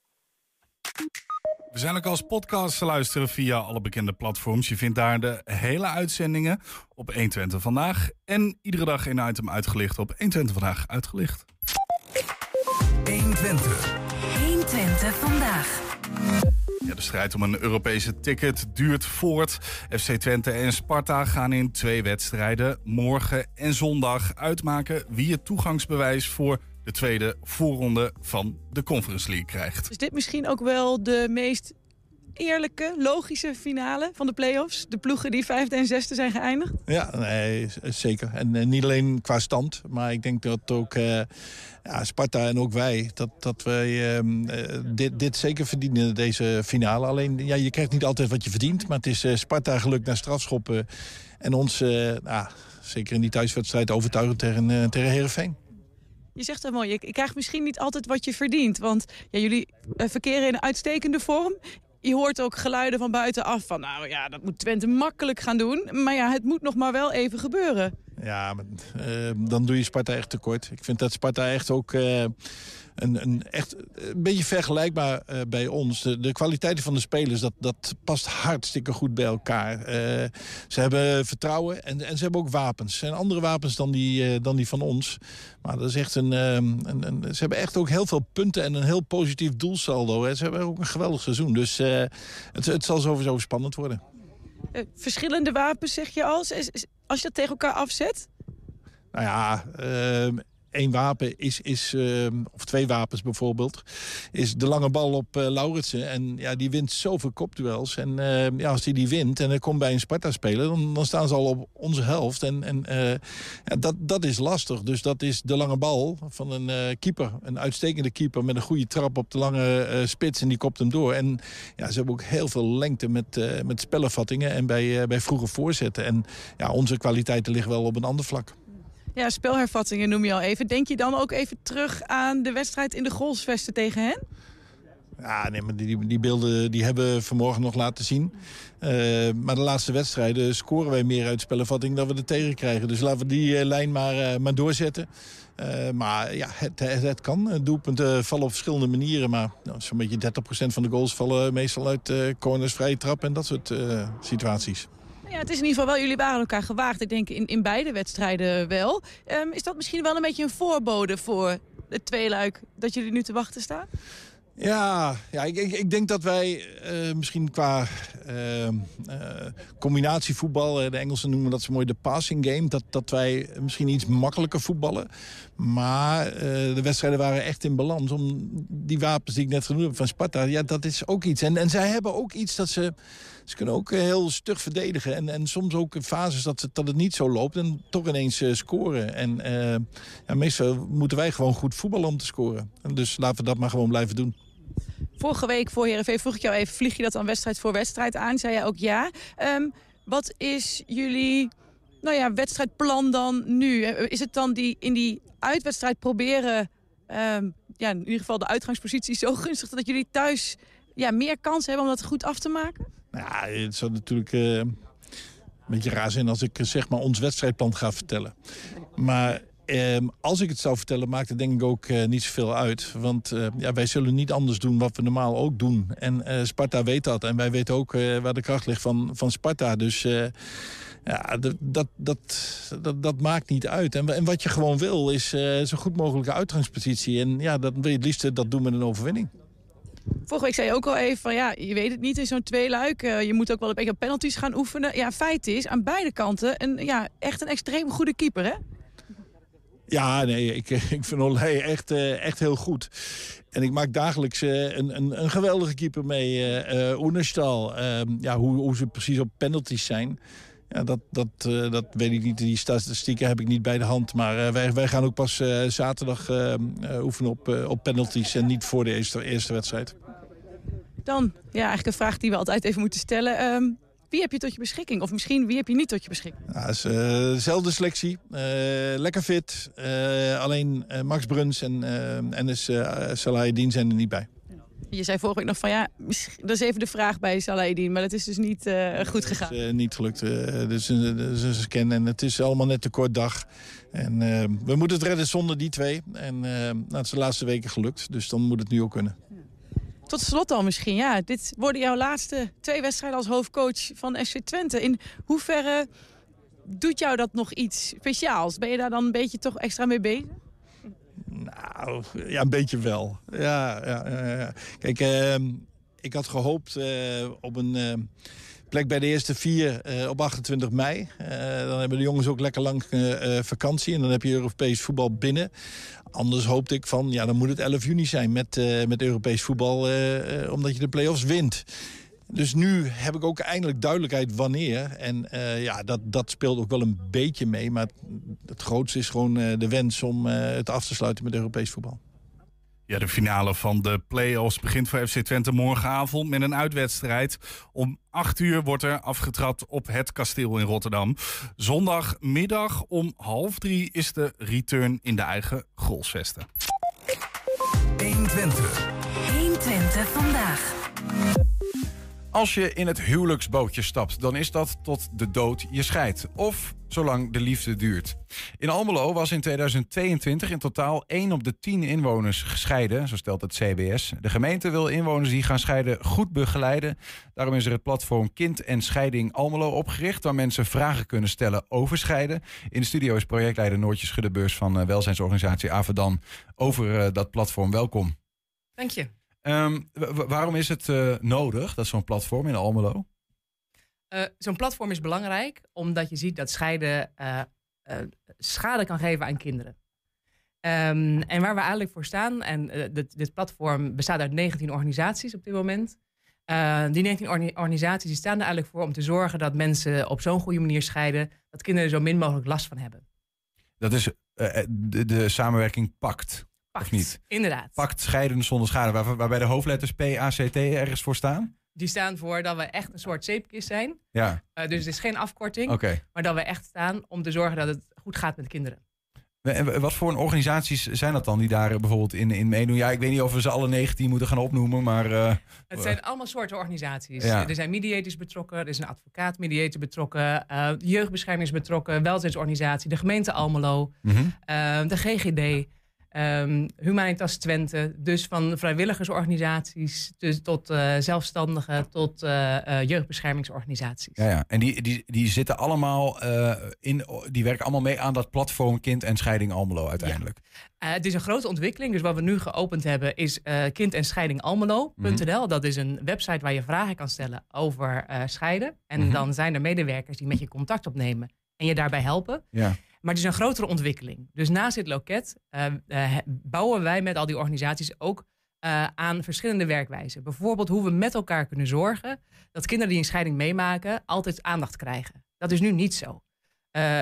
We zijn ook als podcast te luisteren via alle bekende platforms. Je vindt daar de hele uitzendingen op 120 Vandaag. En iedere dag een item uitgelicht op 120 Vandaag uitgelicht. 120. 120 vandaag. Ja, de strijd om een Europese ticket duurt voort. FC Twente en Sparta gaan in twee wedstrijden morgen en zondag uitmaken wie het toegangsbewijs voor de tweede voorronde van de Conference League krijgt. Is dit misschien ook wel de meest eerlijke, logische finale van de play-offs? De ploegen die vijfde en zesde zijn geëindigd? Ja, nee, z- zeker. En eh, niet alleen qua stand, maar ik denk dat ook eh, ja, Sparta en ook wij, dat, dat wij ehm, eh, dit, dit zeker verdienen, deze finale. Alleen, ja, je krijgt niet altijd wat je verdient, maar het is eh, Sparta geluk naar strafschoppen. En ons, eh, nou, zeker in die thuiswedstrijd, overtuigend tegen, eh tegen Heerenveen. Je zegt wel mooi, je, krijgt misschien niet altijd wat je verdient. Want ja, jullie eh, verkeren in uitstekende vorm. Je hoort ook geluiden van buitenaf van... nou ja, dat moet Twente makkelijk gaan doen. Maar ja, het moet nog maar wel even gebeuren. Ja, eh, dan doe je Sparta echt tekort. Ik vind dat Sparta echt ook eh, een, een, echt, een beetje vergelijkbaar eh, bij ons. De, de kwaliteiten van de spelers, dat, dat past hartstikke goed bij elkaar. Eh, ze hebben vertrouwen en, en ze hebben ook wapens. Ze zijn andere wapens dan die, eh, dan die van ons. Maar dat is echt een, eh, een, een- ze hebben echt ook heel veel punten en een heel positief doelsaldo. Hè. Ze hebben ook een geweldig seizoen. Dus eh, het, het zal sowieso spannend worden. Eh, verschillende wapens, zeg je al. Als je dat tegen elkaar afzet... Nou ja, ehm, één wapen is, is ehm, of twee wapens bijvoorbeeld, is de lange bal op eh Lauritsen. En ja, die wint zoveel kopduels. En ehm, ja, als die die wint en er komt bij een Sparta-speler, dan, dan staan ze al op onze helft. En, en eh, ja, dat, dat is lastig. Dus dat is de lange bal van een eh, keeper. Een uitstekende keeper met een goede trap op de lange spits. En die kopt hem door. En ja, ze hebben ook heel veel lengte met, met spellenvattingen en bij, bij vroege voorzetten. En ja, onze kwaliteiten liggen wel op een ander vlak. Ja, spelhervattingen noem je al even. Denk je dan ook even terug aan de wedstrijd in de Golsvesten tegen hen? Ja, nee, maar die, die beelden die hebben we vanmorgen nog laten zien. Eh, maar de laatste wedstrijden scoren wij meer uit spellenvatting dan we er tegen krijgen. Dus laten we die eh, lijn maar, eh, maar doorzetten. Maar ja, het, het, het kan. Doelpunten vallen op verschillende manieren. Maar nou, zo'n beetje 30% van de goals vallen meestal uit corners, vrije trap en dat soort situaties. Ja, het is in ieder geval wel, jullie waren elkaar gewaagd. Ik denk in, in beide wedstrijden wel. Ehm, is dat misschien wel een beetje een voorbode voor het tweeluik dat jullie nu te wachten staan? Ja, ja ik, ik, denk dat wij eh, misschien qua eh, eh, combinatievoetbal... eh, de Engelsen noemen dat zo mooi de passing game... dat, dat wij misschien iets makkelijker voetballen. Maar de wedstrijden waren echt in balans. Om die wapens die ik net genoemd heb van Sparta, ja, dat is ook iets. En, en zij hebben ook iets dat ze... Ze kunnen ook eh, heel stug verdedigen. En, en soms ook in fases dat het, niet zo loopt. En toch ineens eh, scoren. En eh, ja, meestal moeten wij gewoon goed voetballen om te scoren. En dus laten we dat maar gewoon blijven doen. Vorige week voor Heerenveen vroeg ik jou even... vlieg je dat dan wedstrijd voor wedstrijd aan? Zei jij ook ja. Ehm, wat is jullie nou ja, wedstrijdplan dan nu? Is het dan die, in die uitwedstrijd proberen... ehm, ja, in ieder geval de uitgangspositie zo gunstig... dat jullie thuis ja, meer kans hebben om dat goed af te maken? Nou ja, het zou natuurlijk eh, een beetje raar zijn als ik eh, zeg maar ons wedstrijdplan ga vertellen. Maar ehm, als ik het zou vertellen, maakt het denk ik ook eh, niet zoveel uit. Want eh, ja, wij zullen niet anders doen wat we normaal ook doen. En Sparta weet dat. En wij weten ook waar de kracht ligt van, van Sparta. Dus ja, dat, dat, dat, dat, maakt niet uit. En, en wat je gewoon wil, is zo goed mogelijke uitgangspositie. En ja, dat wil je het liefst dat doen met een overwinning. Vorige week zei je ook al even van ja, je weet het niet in zo'n tweeluik. Eh, je moet ook wel een beetje op penalties gaan oefenen. Ja, feit is, aan beide kanten een, ja, echt een extreem goede keeper, hè? Ja, nee, ik, ik vind Olij echt, eh, echt heel goed. En ik maak dagelijks eh, een, een, een geweldige keeper mee, eh, Oenerstal. Ehm, ja, hoe, hoe ze precies op penalties zijn, ja, dat, dat, eh, dat weet ik niet. Die statistieken heb ik niet bij de hand. Maar eh, wij, wij gaan ook pas eh, zaterdag oefenen op, op penalties... en niet voor de eerste, eerste wedstrijd. Dan, ja, eigenlijk een vraag die we altijd even moeten stellen. Ehm, wie heb je tot je beschikking? Of misschien wie heb je niet tot je beschikking? Ja, is, dezelfde selectie. Lekker fit. Alleen Max Bruns en, en is, uh, Salahedin zijn er niet bij. Je zei vorige week nog van ja, dat is even de vraag bij Salahedin. Maar dat is dus niet eh, goed gegaan. is, eh, niet gelukt. Eh, dus een, dus een scan en het is allemaal net te kort dag. En we moeten het redden zonder die twee. En nou, het is de laatste weken gelukt, dus dan moet het nu ook kunnen. Tot slot dan misschien, ja. Dit worden jouw laatste twee wedstrijden als hoofdcoach van FC Twente. In hoeverre doet jou dat nog iets speciaals? Ben je daar dan een beetje toch extra mee bezig? Nou, ja, een beetje wel. Ja, ja, ja. Kijk, ehm, ik had gehoopt eh, op een eh, plek bij de eerste vier eh, op 28 mei. Dan hebben de jongens ook lekker lang vakantie en dan heb je Europees voetbal binnen. Anders hoopte ik van, ja, dan moet het 11 juni zijn met, met Europees voetbal, omdat je de play-offs wint. Dus nu heb ik ook eindelijk duidelijkheid wanneer. En eh, ja, dat, dat speelt ook wel een beetje mee. Maar het, het grootste is gewoon eh, de wens om eh, het af te sluiten met Europees voetbal. Ja, de finale van de play-offs begint voor FC Twente morgenavond met een uitwedstrijd. Om 8 uur wordt er afgetrapt op het kasteel in Rotterdam. Zondagmiddag om half drie is de return in de eigen Grolsvesten. 120. 120 vandaag. Als je in het huwelijksbootje stapt, dan is dat tot de dood je scheidt. Of zolang de liefde duurt. In Almelo was in 2022 in totaal 1 op de 10 inwoners gescheiden, zo stelt het CBS. De gemeente wil inwoners die gaan scheiden goed begeleiden. Daarom is er het platform Kind en Scheiding Almelo opgericht, waar mensen vragen kunnen stellen over scheiden. In de studio is projectleider Noortje Schuddebeurs van eh, welzijnsorganisatie Avedan over eh, dat platform. Welkom. Dank je. Ehm, wa- wa- waarom is het eh, nodig, dat zo'n platform in Almelo? Eh, Zo'n platform is belangrijk omdat je ziet dat scheiden eh, schade kan geven aan kinderen. Ehm, en waar we eigenlijk voor staan, en dit, dit platform bestaat uit 19 organisaties op dit moment. Eh, die 19 orni- organisaties die staan er eigenlijk voor om te zorgen dat mensen op zo'n goede manier scheiden, dat kinderen er zo min mogelijk last van hebben. Dat is de, de samenwerking PACT, of niet? Inderdaad. PACT, scheiden zonder schade, waar, waarbij de hoofdletters P, A, C, T ergens voor staan? Die staan voor dat we echt een soort zeepkist zijn. Ja, Eh, dus het is geen afkorting, maar dat we echt staan om te zorgen dat het goed gaat met kinderen. En wat voor organisaties zijn dat dan die daar eh, bijvoorbeeld in, in meedoen? Ja, ik weet niet of we ze alle 19 moeten gaan opnoemen, maar... eh, Het zijn allemaal soorten organisaties. Ja. Er zijn mediators betrokken, er is een advocaat mediator betrokken, eh, jeugdbescherming is betrokken, welzijnsorganisatie, de gemeente Almelo, mhm. de GGD, ehm, Humanitas Twente. Dus van vrijwilligersorganisaties dus tot eh, zelfstandigen tot eh, eh, jeugdbeschermingsorganisaties. Ja, ja. En die, die, die zitten allemaal in, die werken allemaal mee aan dat platform Kind en Scheiding Almelo uiteindelijk. Eh, het is een grote ontwikkeling. Dus wat we nu geopend hebben is kind en scheiding Almelo.nl. Dat is een website waar je vragen kan stellen over scheiden. En Mhm. dan zijn er medewerkers die met je contact opnemen en je daarbij helpen. Ja. Maar het is een grotere ontwikkeling. Dus naast dit loket eh, eh, bouwen wij met al die organisaties ook eh, aan verschillende werkwijzen. Bijvoorbeeld hoe we met elkaar kunnen zorgen dat kinderen die een scheiding meemaken altijd aandacht krijgen. Dat is nu niet zo.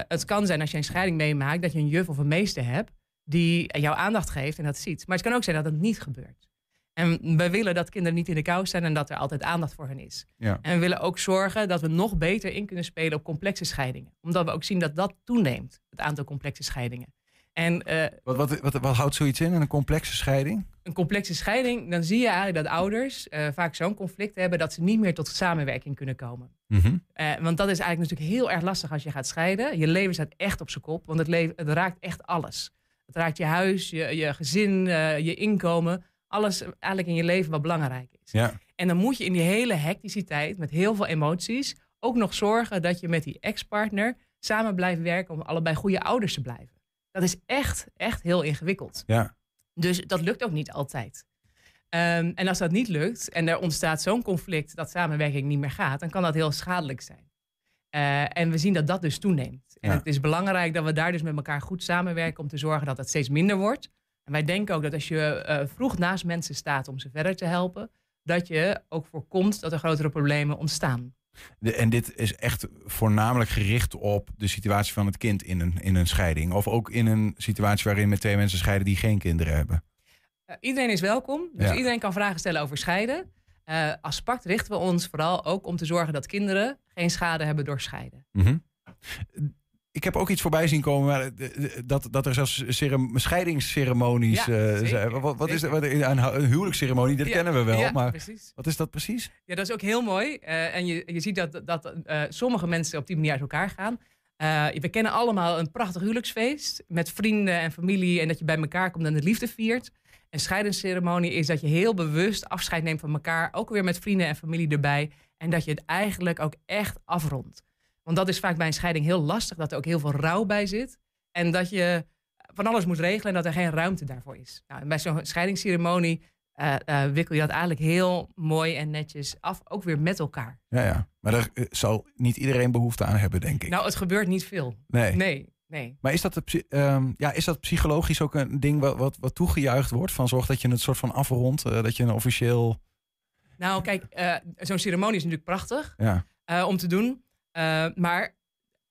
Het kan zijn als je een scheiding meemaakt dat je een juf of een meester hebt die jouw aandacht geeft en dat ziet. Maar het kan ook zijn dat het niet gebeurt. En we willen dat kinderen niet in de kou staan en dat er altijd aandacht voor hen is. Ja. En we willen ook zorgen dat we nog beter in kunnen spelen op complexe scheidingen. Omdat we ook zien dat dat toeneemt, het aantal complexe scheidingen. En eh, Wat, wat, wat, wat houdt zoiets in, een complexe scheiding? een complexe scheiding, dan zie je eigenlijk dat ouders eh, vaak zo'n conflict hebben dat ze niet meer tot samenwerking kunnen komen. Mhm. Eh, want dat is eigenlijk natuurlijk heel erg lastig als je gaat scheiden. Je leven staat echt op zijn kop, want het, leven, het raakt echt alles. Het raakt je huis, je, je gezin, je inkomen. Alles eigenlijk in je leven wat belangrijk is. Ja. En dan moet je in die hele hecticiteit met heel veel emoties ook nog zorgen dat je met die ex-partner samen blijft werken om allebei goede ouders te blijven. Dat is echt, echt heel ingewikkeld. Ja. Dus dat lukt ook niet altijd. Ehm, en als dat niet lukt en er ontstaat zo'n conflict dat samenwerking niet meer gaat, dan kan dat heel schadelijk zijn. Eh, en we zien dat dat dus toeneemt. En Ja. het is belangrijk dat we daar dus met elkaar goed samenwerken om te zorgen dat het steeds minder wordt. En wij denken ook dat als je eh, vroeg naast mensen staat om ze verder te helpen, dat je ook voorkomt dat er grotere problemen ontstaan. De, en dit is echt voornamelijk gericht op de situatie van het kind in een, in een scheiding. Of ook in een situatie waarin met twee mensen scheiden die geen kinderen hebben. Eh, iedereen is welkom. Dus Ja. iedereen kan vragen stellen over scheiden. Eh als pact richten we ons vooral ook om te zorgen dat kinderen geen schade hebben door scheiden. Mhm. Ik heb ook iets voorbij zien komen maar, dat, dat er zelfs cerem- scheidingsceremonies Ja, eh, zijn. Wat, wat is het? Wat- Een, hu- een huwelijksceremonie, dat Ja, kennen we wel. ja, maar precies. wat is dat precies? Ja, dat is ook heel mooi. Eh, en je, je ziet dat, dat eh, sommige mensen op die manier uit elkaar gaan. We kennen allemaal een prachtig huwelijksfeest met vrienden en familie en dat je bij elkaar komt en de liefde viert. Een scheidingsceremonie is dat je heel bewust afscheid neemt van elkaar, ook weer met vrienden en familie erbij. En dat je het eigenlijk ook echt afrondt. Want dat is vaak bij een scheiding heel lastig, dat er ook heel veel rouw bij zit. En dat je van alles moet regelen en dat er geen ruimte daarvoor is. Nou, en bij zo'n scheidingsceremonie eh, eh, wikkel je dat eigenlijk heel mooi en netjes af, ook weer met elkaar. Ja, ja. Maar daar eh, zal niet iedereen behoefte aan hebben, denk ik. Nou, het gebeurt niet veel. Nee. Nee, nee. Maar is dat, de, ehm, ja, is dat psychologisch ook een ding wat, wat, wat toegejuicht wordt? Van zorg dat je het soort van afrondt, eh, dat je een officieel... Nou, kijk, eh, zo'n ceremonie is natuurlijk prachtig Ja. eh, om te doen. Eh, maar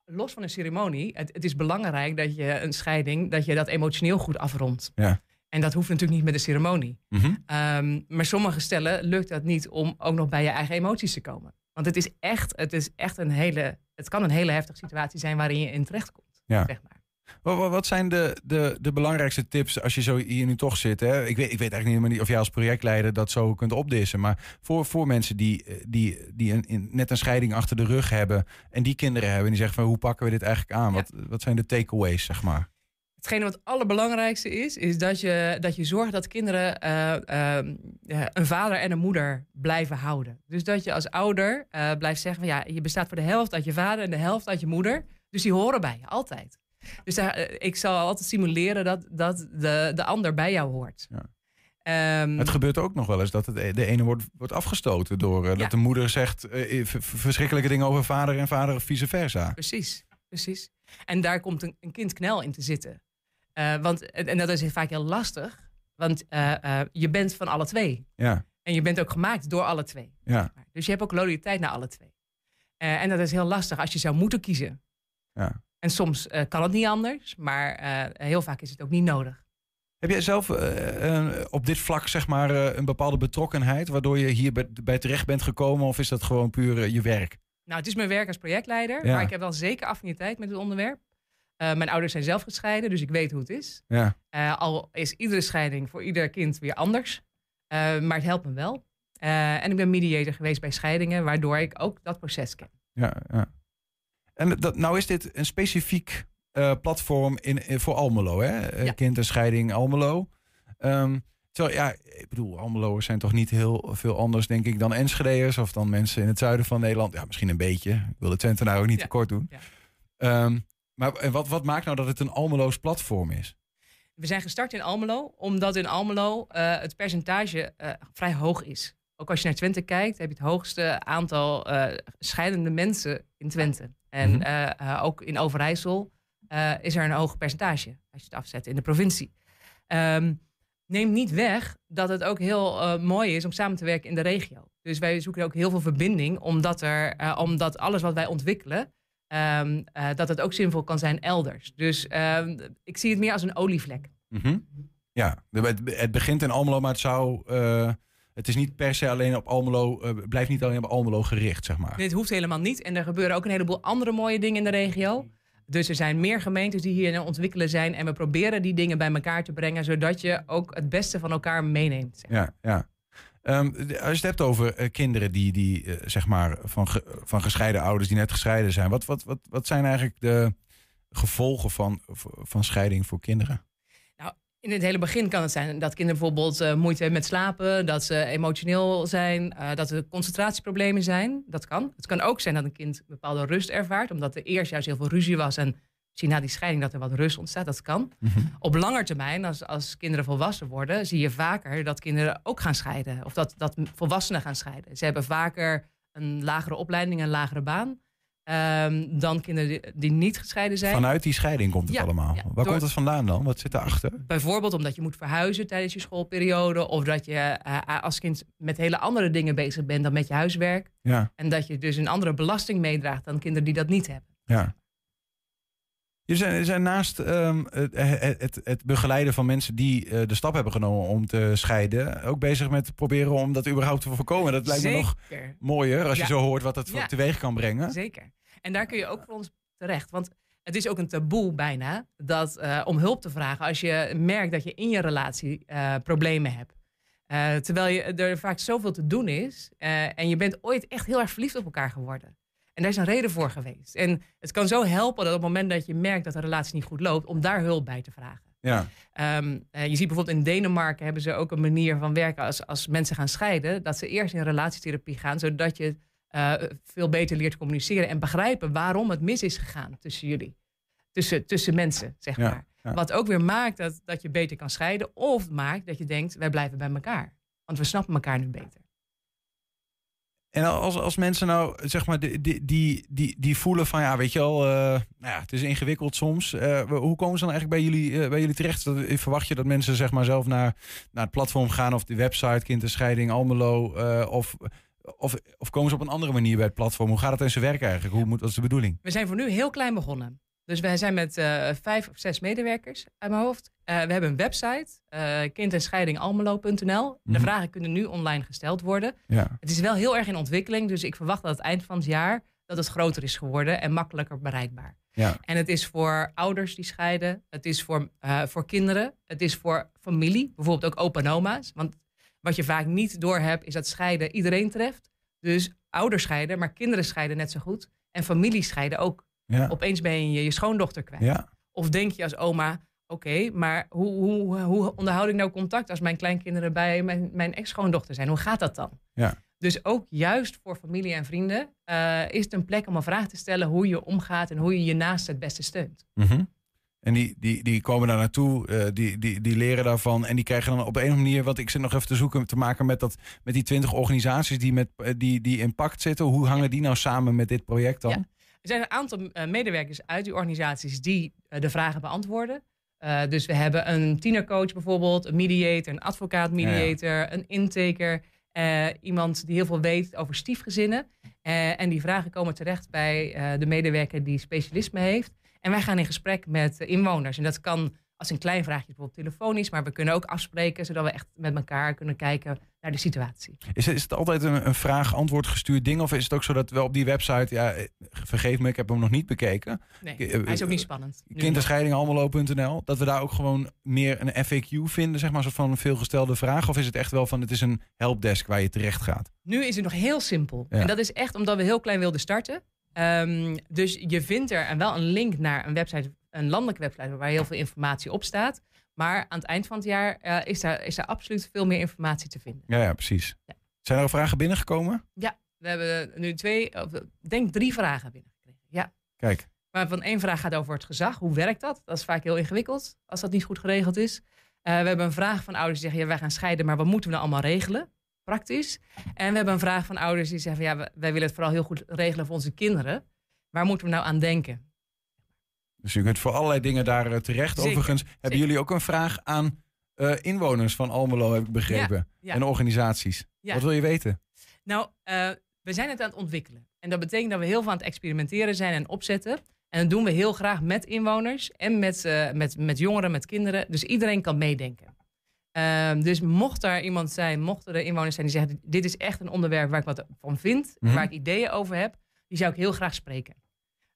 los van een ceremonie, het, het is belangrijk dat je een scheiding, dat je dat emotioneel goed afrondt. Ja. En dat hoeft natuurlijk niet met een ceremonie. Mhm. Ehm, maar sommige stellen lukt dat niet om ook nog bij je eigen emoties te komen. Want het is echt, het is echt een hele, het kan een hele heftige situatie zijn waarin je in terecht komt. Ja. Zeg maar. Wat, zijn de, de, de belangrijkste tips als je zo hier nu toch zit? Hè? Ik, weet, ik weet eigenlijk niet of jij als projectleider dat zo kunt opdissen. Maar voor, voor mensen die, eh, die, die een, in- net een scheiding achter de rug hebben... en die kinderen hebben en die zeggen van hoe pakken we dit eigenlijk aan? Wat, wat zijn de takeaways, zeg maar? Hetgene wat het allerbelangrijkste is, is dat je, dat je zorgt dat kinderen eh, eh, ja, een vader en een moeder blijven houden. Dus dat je als ouder eh, blijft zeggen van ja, je bestaat voor de helft uit je vader en de helft uit je moeder. Dus die horen bij je, altijd. Dus daar, eh, ik zal altijd simuleren dat, dat de, de ander bij jou hoort. Ehm, Het gebeurt ook nog wel eens dat het, e- de ene wordt, wordt afgestoten door... eh, Ja. dat de moeder zegt eh, verschrikkelijke dingen over vader... en vader vice versa. Precies, precies. En daar komt een, een kind knel in te zitten. Want, en, dat is vaak heel lastig, want je bent van alle twee. Ja, En je bent ook gemaakt door alle twee. ja, Dus je hebt ook loyaliteit naar alle twee. En dat is heel lastig als je zou moeten kiezen. ja. En soms eh, kan het niet anders, maar eh, heel vaak is het ook niet nodig. Heb jij zelf eh, op dit vlak zeg maar een bepaalde betrokkenheid... waardoor je hier bij, bij terecht bent gekomen? Of is dat gewoon puur je werk? Nou, het is mijn werk als projectleider, Ja. maar ik heb wel zeker affiniteit met het onderwerp. Mijn ouders zijn zelf gescheiden, dus ik weet hoe het is. Ja. Al is iedere scheiding voor ieder kind weer anders. Maar het helpt me wel. En ik ben mediator geweest bij scheidingen, waardoor ik ook dat proces ken. Ja, ja. En dat, nou is dit een specifiek eh, platform in, in- voor Almelo, hè? Eh, Kind en scheiding Almelo. Terwijl, ja, ik bedoel, Almeloers zijn toch niet heel veel anders, denk ik, dan Enschede'ers of dan mensen in het zuiden van Nederland. Ja, misschien een beetje. Ik wil de Twente nou ook niet tekort doen. Ehm, maar en wat, wat maakt nou dat het een Almeloos platform is? We zijn gestart in Almelo, omdat in Almelo eh, het percentage vrij hoog is. Ook als je naar Twente kijkt, heb je het hoogste aantal scheidende mensen in Twente. En Mhm. eh, eh, ook in Overijssel eh, is er een hoog percentage, als je het afzet in de provincie. Ehm neem niet weg dat het ook heel mooi is om samen te werken in de regio. Dus wij zoeken ook heel veel verbinding, omdat, er, omdat alles wat wij ontwikkelen, ehm, eh, dat het ook zinvol kan zijn elders. Dus ehm, ik zie het meer als een olievlek. Mhm. Ja, het begint in Almelo, maar het zou... het is niet per se alleen op Almelo, eh, blijft niet alleen op Almelo gericht, zeg maar. Dit hoeft helemaal niet. En er gebeuren ook een heleboel andere mooie dingen in de regio. Dus er zijn meer gemeentes die hier aan ontwikkelen zijn. En we proberen die dingen bij elkaar te brengen, zodat je ook het beste van elkaar meeneemt. zeg. Ja, ja. Ehm, als je het hebt over eh, kinderen die, die eh, zeg maar, van, ge- van gescheiden ouders die net gescheiden zijn. Wat, wat, wat, wat zijn eigenlijk de gevolgen van, van scheiding voor kinderen? In het hele begin kan het zijn dat kinderen bijvoorbeeld eh, moeite hebben met slapen, dat ze emotioneel zijn, eh, dat er concentratieproblemen zijn. Dat kan. Het kan ook zijn dat een kind een bepaalde rust ervaart, omdat er eerst juist heel veel ruzie was en misschien na die scheiding dat er wat rust ontstaat. Dat kan. Op lange termijn, als, als kinderen volwassen worden, zie je vaker dat kinderen ook gaan scheiden. Of dat, dat volwassenen gaan scheiden. Ze hebben vaker een lagere opleiding, een lagere baan. Ehm, dan kinderen die, niet gescheiden zijn. Vanuit die scheiding komt het Ja, allemaal. ja. Waar Door- komt het vandaan dan? Wat zit erachter? Bijvoorbeeld omdat je moet verhuizen tijdens je schoolperiode. Of dat je eh, als kind met hele andere dingen bezig bent dan met je huiswerk. Ja, En dat je dus een andere belasting meedraagt dan kinderen die dat niet hebben. ja. Je zijn, zijn naast ehm, het, het, het, begeleiden van mensen die eh, de stap hebben genomen om te scheiden, ook bezig met proberen om dat überhaupt te voorkomen. Dat lijkt me nog mooier als je zo hoort wat het voor Ja. teweeg kan brengen. Zeker. En daar kun je ook voor ons terecht. Want het is ook een taboe bijna dat, eh, om hulp te vragen als je merkt dat je in je relatie eh, problemen hebt. Terwijl je, er vaak zoveel te doen is en je bent ooit echt heel erg verliefd op elkaar geworden. En daar is een reden voor geweest. En het kan zo helpen dat op het moment dat je merkt dat de relatie niet goed loopt, om daar hulp bij te vragen. Ja. Ehm, eh, je ziet bijvoorbeeld in Denemarken hebben ze ook een manier van werken als, als mensen gaan scheiden. Dat ze eerst in relatietherapie gaan, zodat je eh, veel beter leert communiceren en begrijpen waarom het mis is gegaan tussen jullie. Tussen, tussen mensen, zeg Ja, maar. ja. Wat ook weer maakt dat, dat je beter kan scheiden. Of maakt dat je denkt, wij blijven bij elkaar. Want we snappen elkaar nu beter. En als, als mensen nou, zeg maar, die, die, die, die, voelen van, ja, weet je wel, eh, nou ja, het is ingewikkeld soms. Eh, hoe komen ze dan eigenlijk bij jullie, eh, bij jullie terecht? Dat- Verwacht je dat mensen, zeg maar, zelf naar, naar het platform gaan of die website, Kind en Scheiding, Almelo, of, of, of komen ze op een andere manier bij het platform? Hoe gaat het in zijn werk eigenlijk? Hoe moet, wat is de bedoeling? We zijn voor nu heel klein begonnen. Dus wij zijn met eh, vijf of zes medewerkers uit mijn hoofd. Eh, we hebben een website, eh kind en scheidingalmelo.nl. De Mhm. vragen kunnen nu online gesteld worden. Ja. Het is wel heel erg in ontwikkeling, dus ik verwacht dat het eind van het jaar dat het groter is geworden en makkelijker bereikbaar. Ja. En het is voor ouders die scheiden, het is voor, voor kinderen, het is voor familie, bijvoorbeeld ook opa en oma's. Want wat je vaak niet doorhebt is dat scheiden iedereen treft. Dus ouders scheiden, maar kinderen scheiden net zo goed. En familie scheiden ook. Ja. Opeens ben je je schoondochter kwijt. Ja. Of denk je als oma, oké, maar hoe, hoe, hoe onderhoud ik nou contact als mijn kleinkinderen bij mijn, mijn ex-schoondochter zijn? Hoe gaat dat dan? Ja. Dus ook juist voor familie en vrienden eh, is het een plek om een vraag te stellen hoe je omgaat en hoe je je naast het beste steunt. Mhm. En die, die, die komen daar naartoe, eh, die, die, die leren daarvan. En die krijgen dan op een of andere manier, want ik zit nog even te zoeken, te maken met, dat, met die twintig organisaties die, met, eh, die, die in pact zitten. Hoe hangen die nou samen met dit project dan? Ja. Er zijn een aantal eh, medewerkers uit die organisaties die eh, de vragen beantwoorden. Eh, dus we hebben een tienercoach bijvoorbeeld, een mediator, een advocaat-mediator, een intaker. eh, iemand die heel veel weet over stiefgezinnen. En die vragen komen terecht bij de medewerker die specialisme heeft. En wij gaan in gesprek met inwoners. En dat kan als een klein vraagje bijvoorbeeld telefonisch, maar we kunnen ook afspreken zodat we echt met elkaar kunnen kijken naar de situatie. Is, het- is het altijd een, een vraag-antwoord gestuurd ding? Of is het ook zo dat wel op die website... Ja, eh, vergeef me, ik heb hem nog niet bekeken. Nee, Eh, hij is ook niet spannend. Nu Kinderscheidingalmelo.nl. Dat we daar ook gewoon meer een FAQ vinden. Zeg maar, soort van een veelgestelde vraag. Of is het echt wel van, het is een helpdesk waar je terecht gaat? Nu is het nog heel simpel. Ja. En dat is echt omdat we heel klein wilden starten. Ehm, dus je vindt er en wel een link naar een website, een landelijke website waar heel veel informatie op staat. Maar aan het eind van het jaar eh, is, daar, is daar absoluut veel meer informatie te vinden. Ja, ja precies. Zijn er al vragen binnengekomen? Ja, we hebben nu twee, of, denk drie vragen binnengekregen. Ja. Kijk. Maar van één vraag gaat over het gezag. Hoe werkt dat? Dat is vaak heel ingewikkeld als dat niet goed geregeld is. Eh, we hebben een vraag van ouders die zeggen: ja, wij gaan scheiden, maar wat moeten we nou allemaal regelen? Praktisch. En we hebben een vraag van ouders die zeggen: ja, wij willen het vooral heel goed regelen voor onze kinderen. Waar moeten we nou aan denken? Dus u kunt voor allerlei dingen daar eh, terecht. Zeker, Overigens hebben jullie ook een vraag aan eh, inwoners van Almelo, heb ik begrepen. Ja, ja. En organisaties. Ja. Wat wil je weten? Nou, eh, we zijn het aan het ontwikkelen. En dat betekent dat we heel veel aan het experimenteren zijn en opzetten. En dat doen we heel graag met inwoners en met, met, met jongeren, met kinderen. Dus iedereen kan meedenken. Ehm, dus mocht daar iemand zijn, mochten er inwoners zijn die zeggen: Dit is echt een onderwerp waar ik wat van vind, Mhm. waar ik ideeën over heb, die zou ik heel graag spreken.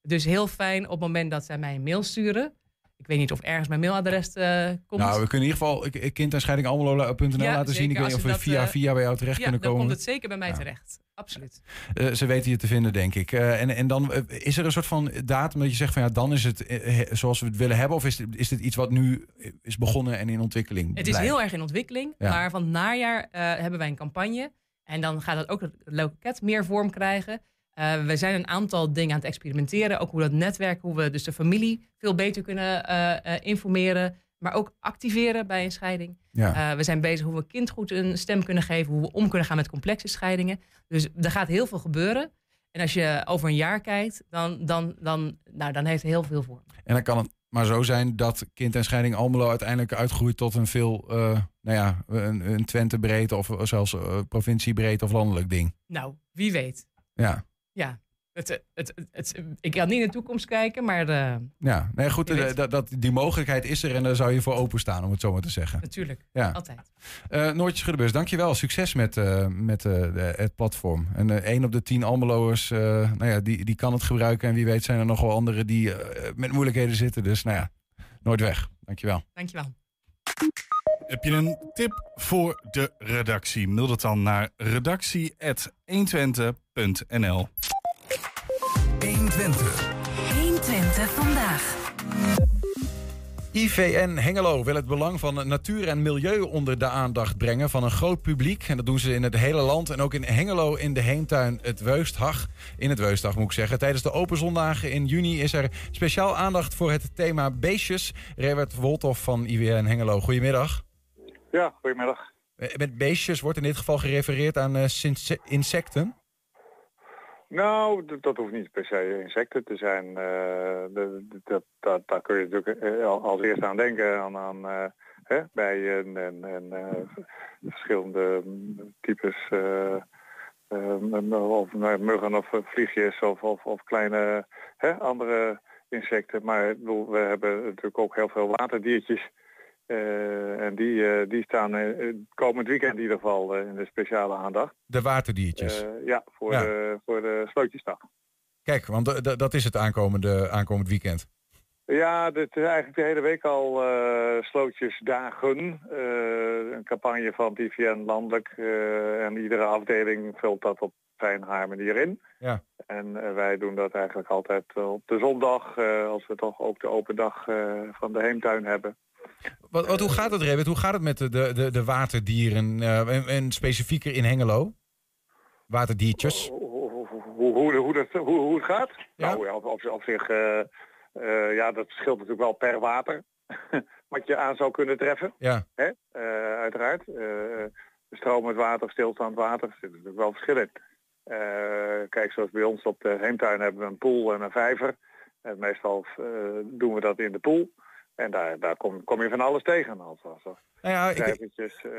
Dus heel fijn op het moment dat zij mij een mail sturen. Ik weet niet of ergens mijn mailadres eh, komt. Nou, we kunnen in ieder geval ik- ik- kind en scheidingalmelo.nl Ja, laten zien. Ik weet niet of we dat, via, eh, via bij jou terecht ja, kunnen dan komen. komt het zeker bij mij terecht. Absoluut. Eh, ze weten je te vinden, denk ik. En, en dan is er een soort van datum dat je zegt van ja, dan is het zoals we het willen hebben. Of is dit, is dit iets wat nu is begonnen en in ontwikkeling Het is heel erg in ontwikkeling, Ja. maar van het najaar hebben wij een campagne. En dan gaat dat ook het loket meer vorm krijgen. Eh, we zijn een aantal dingen aan het experimenteren. Ook hoe dat netwerk, hoe we dus de familie veel beter kunnen eh, eh, informeren. Maar ook activeren bij een scheiding. Ja. We zijn bezig hoe we kind goed een stem kunnen geven. Hoe we om kunnen gaan met complexe scheidingen. Dus er gaat heel veel gebeuren. En als je over een jaar kijkt, dan, dan, dan, nou, dan heeft het heel veel vorm. En dan kan het maar zo zijn dat kind en scheiding Almelo uiteindelijk uitgroeit tot een veel, nou ja, een, een Twente breed of zelfs uh, provincie breed of landelijk ding. Nou, wie weet. Ja. Ja, het, het, het, het- ik kan niet in de toekomst kijken, maar eh, Ja, nee, goed, eh, dat, dat, die mogelijkheid is er en daar zou je voor openstaan, om het zo maar te zeggen. natuurlijk. Ja. Altijd. Eh Noortje Schuddebus, dankjewel. Succes met, eh, met het platform. En één op de tien Almeloers, nou ja, die, die kan het gebruiken. En wie weet zijn er nog wel anderen die met moeilijkheden zitten. Dus nou ja, nooit weg. Dankjewel. Dankjewel. Heb je een tip voor de redactie? Mail dat dan naar redactie.120.nl 120. 120 vandaag. IVN Hengelo wil het belang van natuur en milieu onder de aandacht brengen van een groot publiek. En dat doen ze in het hele land en ook in Hengelo in de heemtuin Het Weustdag. In het Weustdag moet ik zeggen. Tijdens de open zondagen in juni is er speciaal aandacht voor het thema beestjes. Rewert Wolthoff van IVN Hengelo, goedemiddag. Ja, goedemiddag. Eh, Met beestjes wordt in dit geval gerefereerd aan eh, insecten. Nou, dat hoeft niet per se insecten te zijn. eh, dat, dat, daar kun je natuurlijk al- als eerste aan denken. Aan, aan hè, bijen en, en verschillende types. of nou, muggen of vliegjes of, of, of kleine hè, andere insecten. Maar ik bedoel, we hebben natuurlijk ook heel veel waterdiertjes. Eh, en die, eh, die staan eh, komend weekend in ieder geval in de speciale aandacht. De waterdiertjes. Ja, voor, Ja. De, voor de slootjesdag. Kijk, want dat is het aankomende, aankomend weekend. Ja, dit is eigenlijk de hele week al slootjesdagen. Een campagne van TVN landelijk. en iedere afdeling vult dat op zijn haar manier in. Ja. En wij doen dat eigenlijk altijd op de zondag. als we toch ook de open dag van de heemtuin hebben. Wat, wat, hoe gaat het, Rebert? Hoe gaat het met de, de, de, waterdieren eh, en, en specifieker in Hengelo? Waterdiertjes. Hoe, hoe, hoe, hoe, dat, hoe, hoe het gaat? Nou ja, op, op, op zich, eh, eh, ja, dat verschilt natuurlijk wel per water. wat je aan zou kunnen treffen. Ja. Hè? Eh, uiteraard. Eh, stromend water, stilstaand water, er zit natuurlijk wel verschil in. Eh, kijk, zoals bij ons op de heemtuin hebben we een pool en een vijver. En meestal eh, doen we dat in de pool. En daar, daar kom, kom je van alles tegen. Als, als, als Nou ja, ik- eh,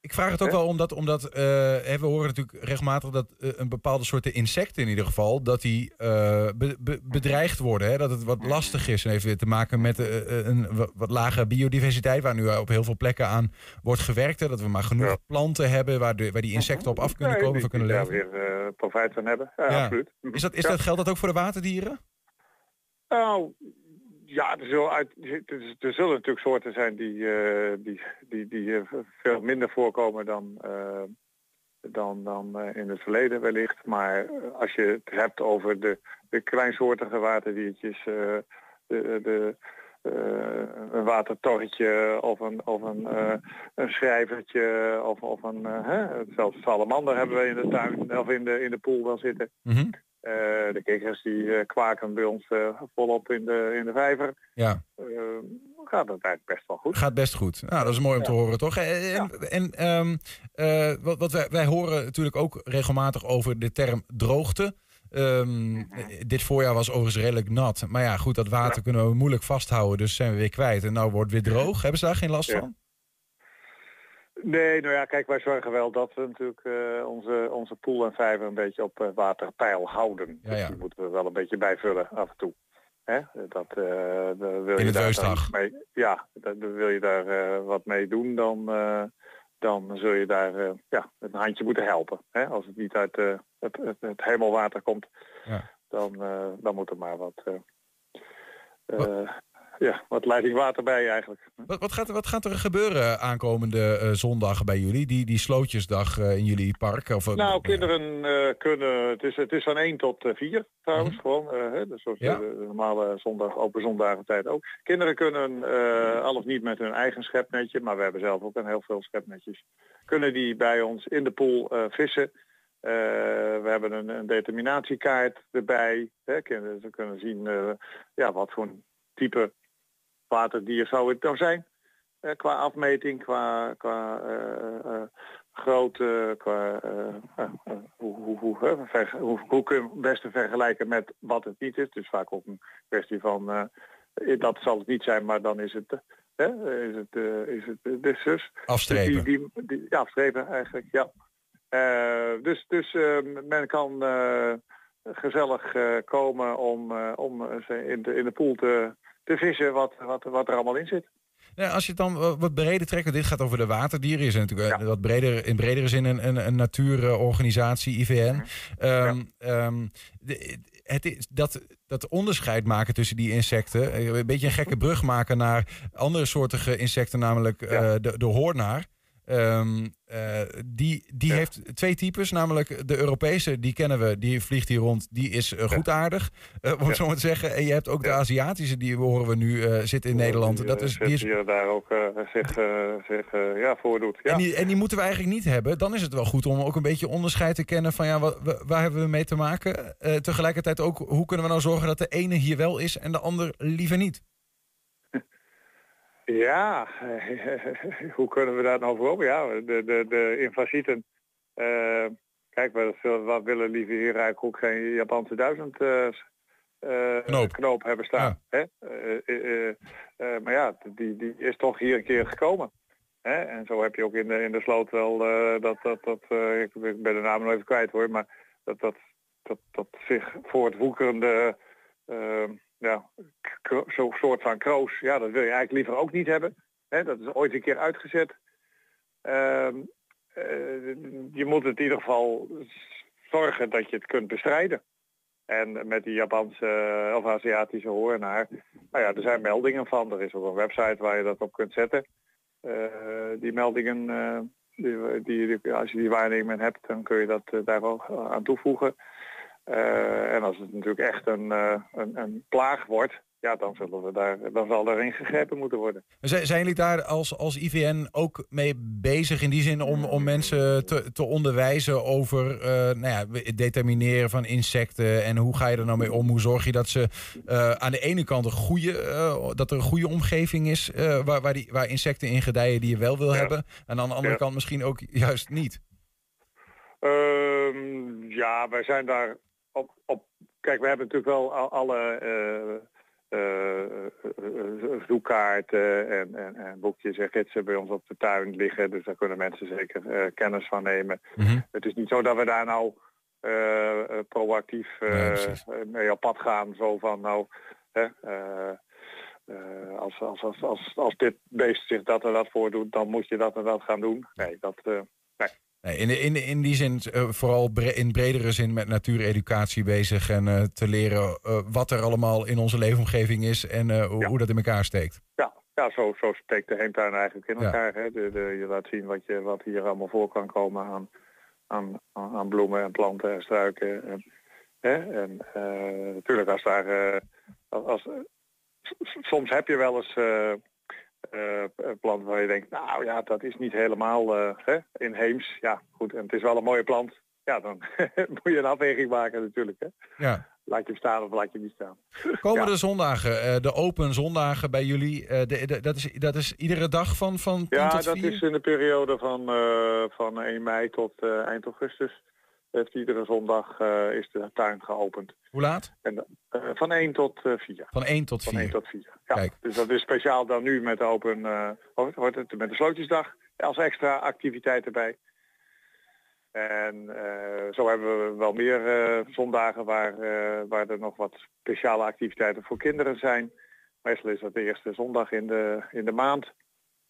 Ik vraag het ook Hè? wel omdat, omdat eh, we horen natuurlijk regelmatig dat eh, een bepaalde soorten insecten in ieder geval, dat die be- be- bedreigd worden. Hè? Dat het wat lastig is en heeft weer te maken met een wa- wat lage biodiversiteit, waar nu op heel veel plekken aan wordt gewerkt. Hè? Dat we maar genoeg planten hebben waar, de, waar die insecten op af kunnen komen, die, kunnen die daar leven. weer profijt van hebben. Ja, absoluut. Is dat, is dat, geldt dat ook voor de waterdieren? Nou, ja, er zullen, er, zullen natuurlijk soorten zijn die, eh, die, die, die eh, veel minder voorkomen dan, eh, dan, dan in het verleden wellicht. Maar als je het hebt over de, de kleinsoortige waterdiertjes, eh, de, de, een watertorretje of een, of een, een schrijvertje of, of een, hè, zelfs salamander hebben we in de tuin of in de, in de poel wel zitten. Mhm. Eh, de kikkers die eh, kwaken bij ons eh, volop in de, in de vijver. Ja. Gaat dat eigenlijk best wel goed. Gaat best goed. Nou, dat is mooi om te horen, toch? En, ehm, eh, wat, wat wij, wij horen natuurlijk ook regelmatig over de term droogte. Ehm, eh, Dit voorjaar was overigens redelijk nat. Maar ja, goed, dat water kunnen we moeilijk vasthouden. Dus zijn we weer kwijt. En nou wordt het weer droog. Hebben ze daar geen last van? Nee, nou ja, kijk, wij zorgen wel dat we natuurlijk eh, onze, onze poel en vijver een beetje op eh, waterpeil houden. Ja, ja. Die moeten we wel een beetje bijvullen af en toe. Hè? Dat, eh, wil In je daar dan mee, ja, dat, wil je daar wat mee doen, dan, dan zul je daar ja, een handje moeten helpen. Hè? Als het niet uit het, het, het hemelwater komt, Ja. dan, dan moet er maar wat, ja, wat leiding water bij eigenlijk. Wat, wat, gaat, er- wat gaat er gebeuren aankomende eh, zondag bij jullie? Die, die slootjesdag eh, in jullie park? Of, eh, Nou, kinderen kunnen, het is, het is van 1 tot eh, 4 trouwens, gewoon, eh, hè, dus zoals Ja. de, de normale zondag, open zondagen tijd ook. Kinderen kunnen, al of niet met hun eigen schepnetje, maar we hebben zelf ook een heel veel schepnetjes, kunnen die bij ons in de pool vissen. We hebben een, een determinatiekaart erbij. Hè. Kinderen ze kunnen zien ja, wat voor type waterdier zou het nou zijn. Eh, qua afmeting, qua, qua eh, eh, grootte, qua hoe, hoe, hoe, kun je het beste vergelijken met wat het niet is. Is vaak ook een kwestie van dat zal het niet zijn, maar dan is het, is het, is het dus zus. Afstrepen. Dus die, die, ja, afstrepen eigenlijk, ja. Dus dus men kan gezellig komen om, om ze in, de, in de pool te, te vissen wat, wat, wat er allemaal in zit. Ja, als je het dan wa- wat breder trekt, dit gaat over de waterdieren, is natuurlijk eh, wat breder, in bredere zin een, een, een natuurorganisatie, IVN. Ehm, ehm, de- het is, dat, dat onderscheid maken tussen die insecten, eh, een beetje een gekke brug maken naar andere soortige insecten, namelijk eh, de, de hoornaar. Ehm, eh, die die heeft twee types, namelijk de Europese, die kennen we, die vliegt hier rond, die is uh, goedaardig, uh, om het zo maar te zeggen. En je hebt ook de Aziatische, die horen we nu zitten in Nederland. Die, dat is, die, is, hier daar ook zich, zich ja, voordoet. Ja. En, die, en die moeten we eigenlijk niet hebben. Dan is het wel goed om ook een beetje onderscheid te kennen van ja, wat, waar hebben we mee te maken. Tegelijkertijd ook, hoe kunnen we nou zorgen dat de ene hier wel is en de ander liever niet? Ja, hoe kunnen we daar nou voor? Ja, de, de, de invasieten. Uh, kijk, we, we, willen liever hier eigenlijk ook geen Japanse duizend uh, uh, knoop. knoop. hebben staan. Ja. Hè? maar ja, die, die is toch hier een keer gekomen. Hè? En zo heb je ook in de, in de sloot wel dat, dat, dat ik ben de naam nog even kwijt hoor, maar dat, dat, dat, dat zich voortwoekerende ja, zo'n soort van kroos, ja, dat wil je eigenlijk liever ook niet hebben. Hè, dat is ooit een keer uitgezet. Uh, uh, je moet het in ieder geval zorgen dat je het kunt bestrijden. En met die Japanse of Aziatische hoornaar, nou ja, er zijn meldingen van. Er is ook een website waar je dat op kunt zetten. Uh, die meldingen, die, die, als je die waarneming hebt, dan kun je dat daar wel aan toevoegen. Uh, en als het natuurlijk echt een, uh, een, een, plaag wordt, ja, dan, zullen we daar, dan zal er ingegrepen moeten worden. Zijn, zijn jullie daar als, als IVN ook mee bezig in die zin om, om mensen te, te onderwijzen over uh, nou ja, het determineren van insecten en hoe ga je er nou mee om? Hoe zorg je dat ze aan de ene kant een goede, dat er een goede omgeving is waar, waar, die, waar insecten in gedijen die je wel wil ja. hebben, en aan de andere ja. kant misschien ook juist niet? Um, ja, wij zijn daar op, op. Kijk, we hebben natuurlijk wel alle eh, eh, eh, zoekkaarten en, en, en boekjes en gidsen bij ons op de tuin liggen. Dus daar kunnen mensen zeker kennis van nemen. Het is niet zo dat we daar nou proactief mee op pad gaan. Zo van nou, hè, als, als, als, als, als dit beest zich dat en dat voordoet, dan moet je dat en dat gaan doen. Nee, dat, nee. In, in, in die zin eh, vooral bre- in bredere zin met natuureducatie bezig en eh, te leren eh, wat er allemaal in onze leefomgeving is en hoe, hoe dat in elkaar steekt. Ja, ja zo, zo steekt de heemtuin eigenlijk in Ja. elkaar. Hè? De, de, je laat zien wat, je, wat hier allemaal voor kan komen aan, aan, aan bloemen en planten en struiken. En, hè? en natuurlijk als daar... als, soms heb je wel eens eh eh, planten waar je denkt, nou ja, dat is niet helemaal eh, hè? inheems. Ja, goed, en het is wel een mooie plant. Ja, dan moet je een afweging maken natuurlijk. Hè? Ja. Laat je hem staan of laat je hem niet staan. Komende zondagen, eh, de open zondagen bij jullie, de, de- dat, is, dat is iedere dag van, van 10 Ja, dat 4? is in de periode van, van 1 mei tot eind augustus. Heeft iedere zondag eh, is de tuin geopend. Hoe laat? En, eh, van 1 tot eh 4. Van 1 tot Van 4. 1 tot 4. Ja, dus dat is speciaal dan nu met de open, eh, wordt het, met de slootjesdag als extra activiteit erbij. En eh, zo hebben we wel meer eh, zondagen waar, eh, waar er nog wat speciale activiteiten voor kinderen zijn. Meestal is dat de eerste zondag in de, in de maand.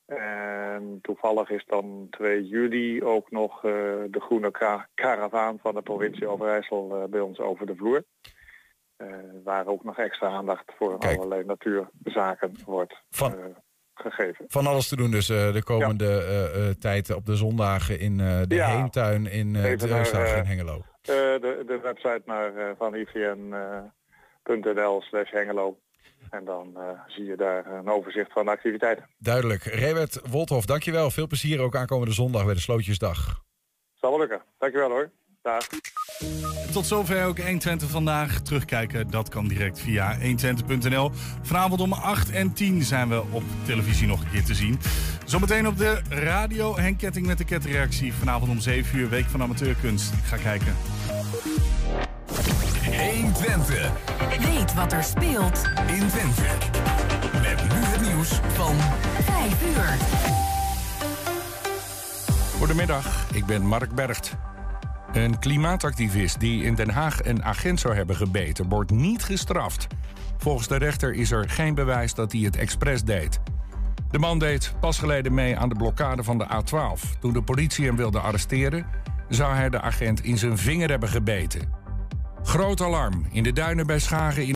En toevallig is dan 2 juli ook nog eh, de groene ka- karavaan van de provincie Overijssel eh, bij ons over de vloer. Eh, waar ook nog extra aandacht voor allerlei natuurzaken wordt Van- gegeven. Van alles te doen dus de komende eh, tijd op de zondagen in de Ja. Heemtuin in eh, in Hengelo. De, de website naar eh, van ivn.nl slash Hengelo. En dan eh, zie je daar een overzicht van de activiteiten. Duidelijk. Rewet Wolthof, dankjewel. Veel plezier ook aankomende zondag bij de Slootjesdag. Zal wel lukken. Dankjewel hoor. Dag. Tot zover ook 120 vandaag. Terugkijken, dat kan direct via 120.nl. Vanavond om 8 en 10 zijn we op televisie nog een keer te zien. Zometeen op de radio Henk Ketting met de ketreactie. Vanavond om 7 uur, Week van Amateurkunst. Ik ga kijken. 120. Weet wat er speelt in Twente. Met nu het nieuws van 5 uur. Goedemiddag, ik ben Mark Bergt. Een klimaatactivist die in Den Haag een agent zou hebben gebeten, wordt niet gestraft. Volgens de rechter is er geen bewijs dat hij het expres deed. De man deed pas geleden mee aan de blokkade van de A12. Toen de politie hem wilde arresteren, zou hij de agent in zijn vinger hebben gebeten. Groot alarm in de duinen bij Schagen in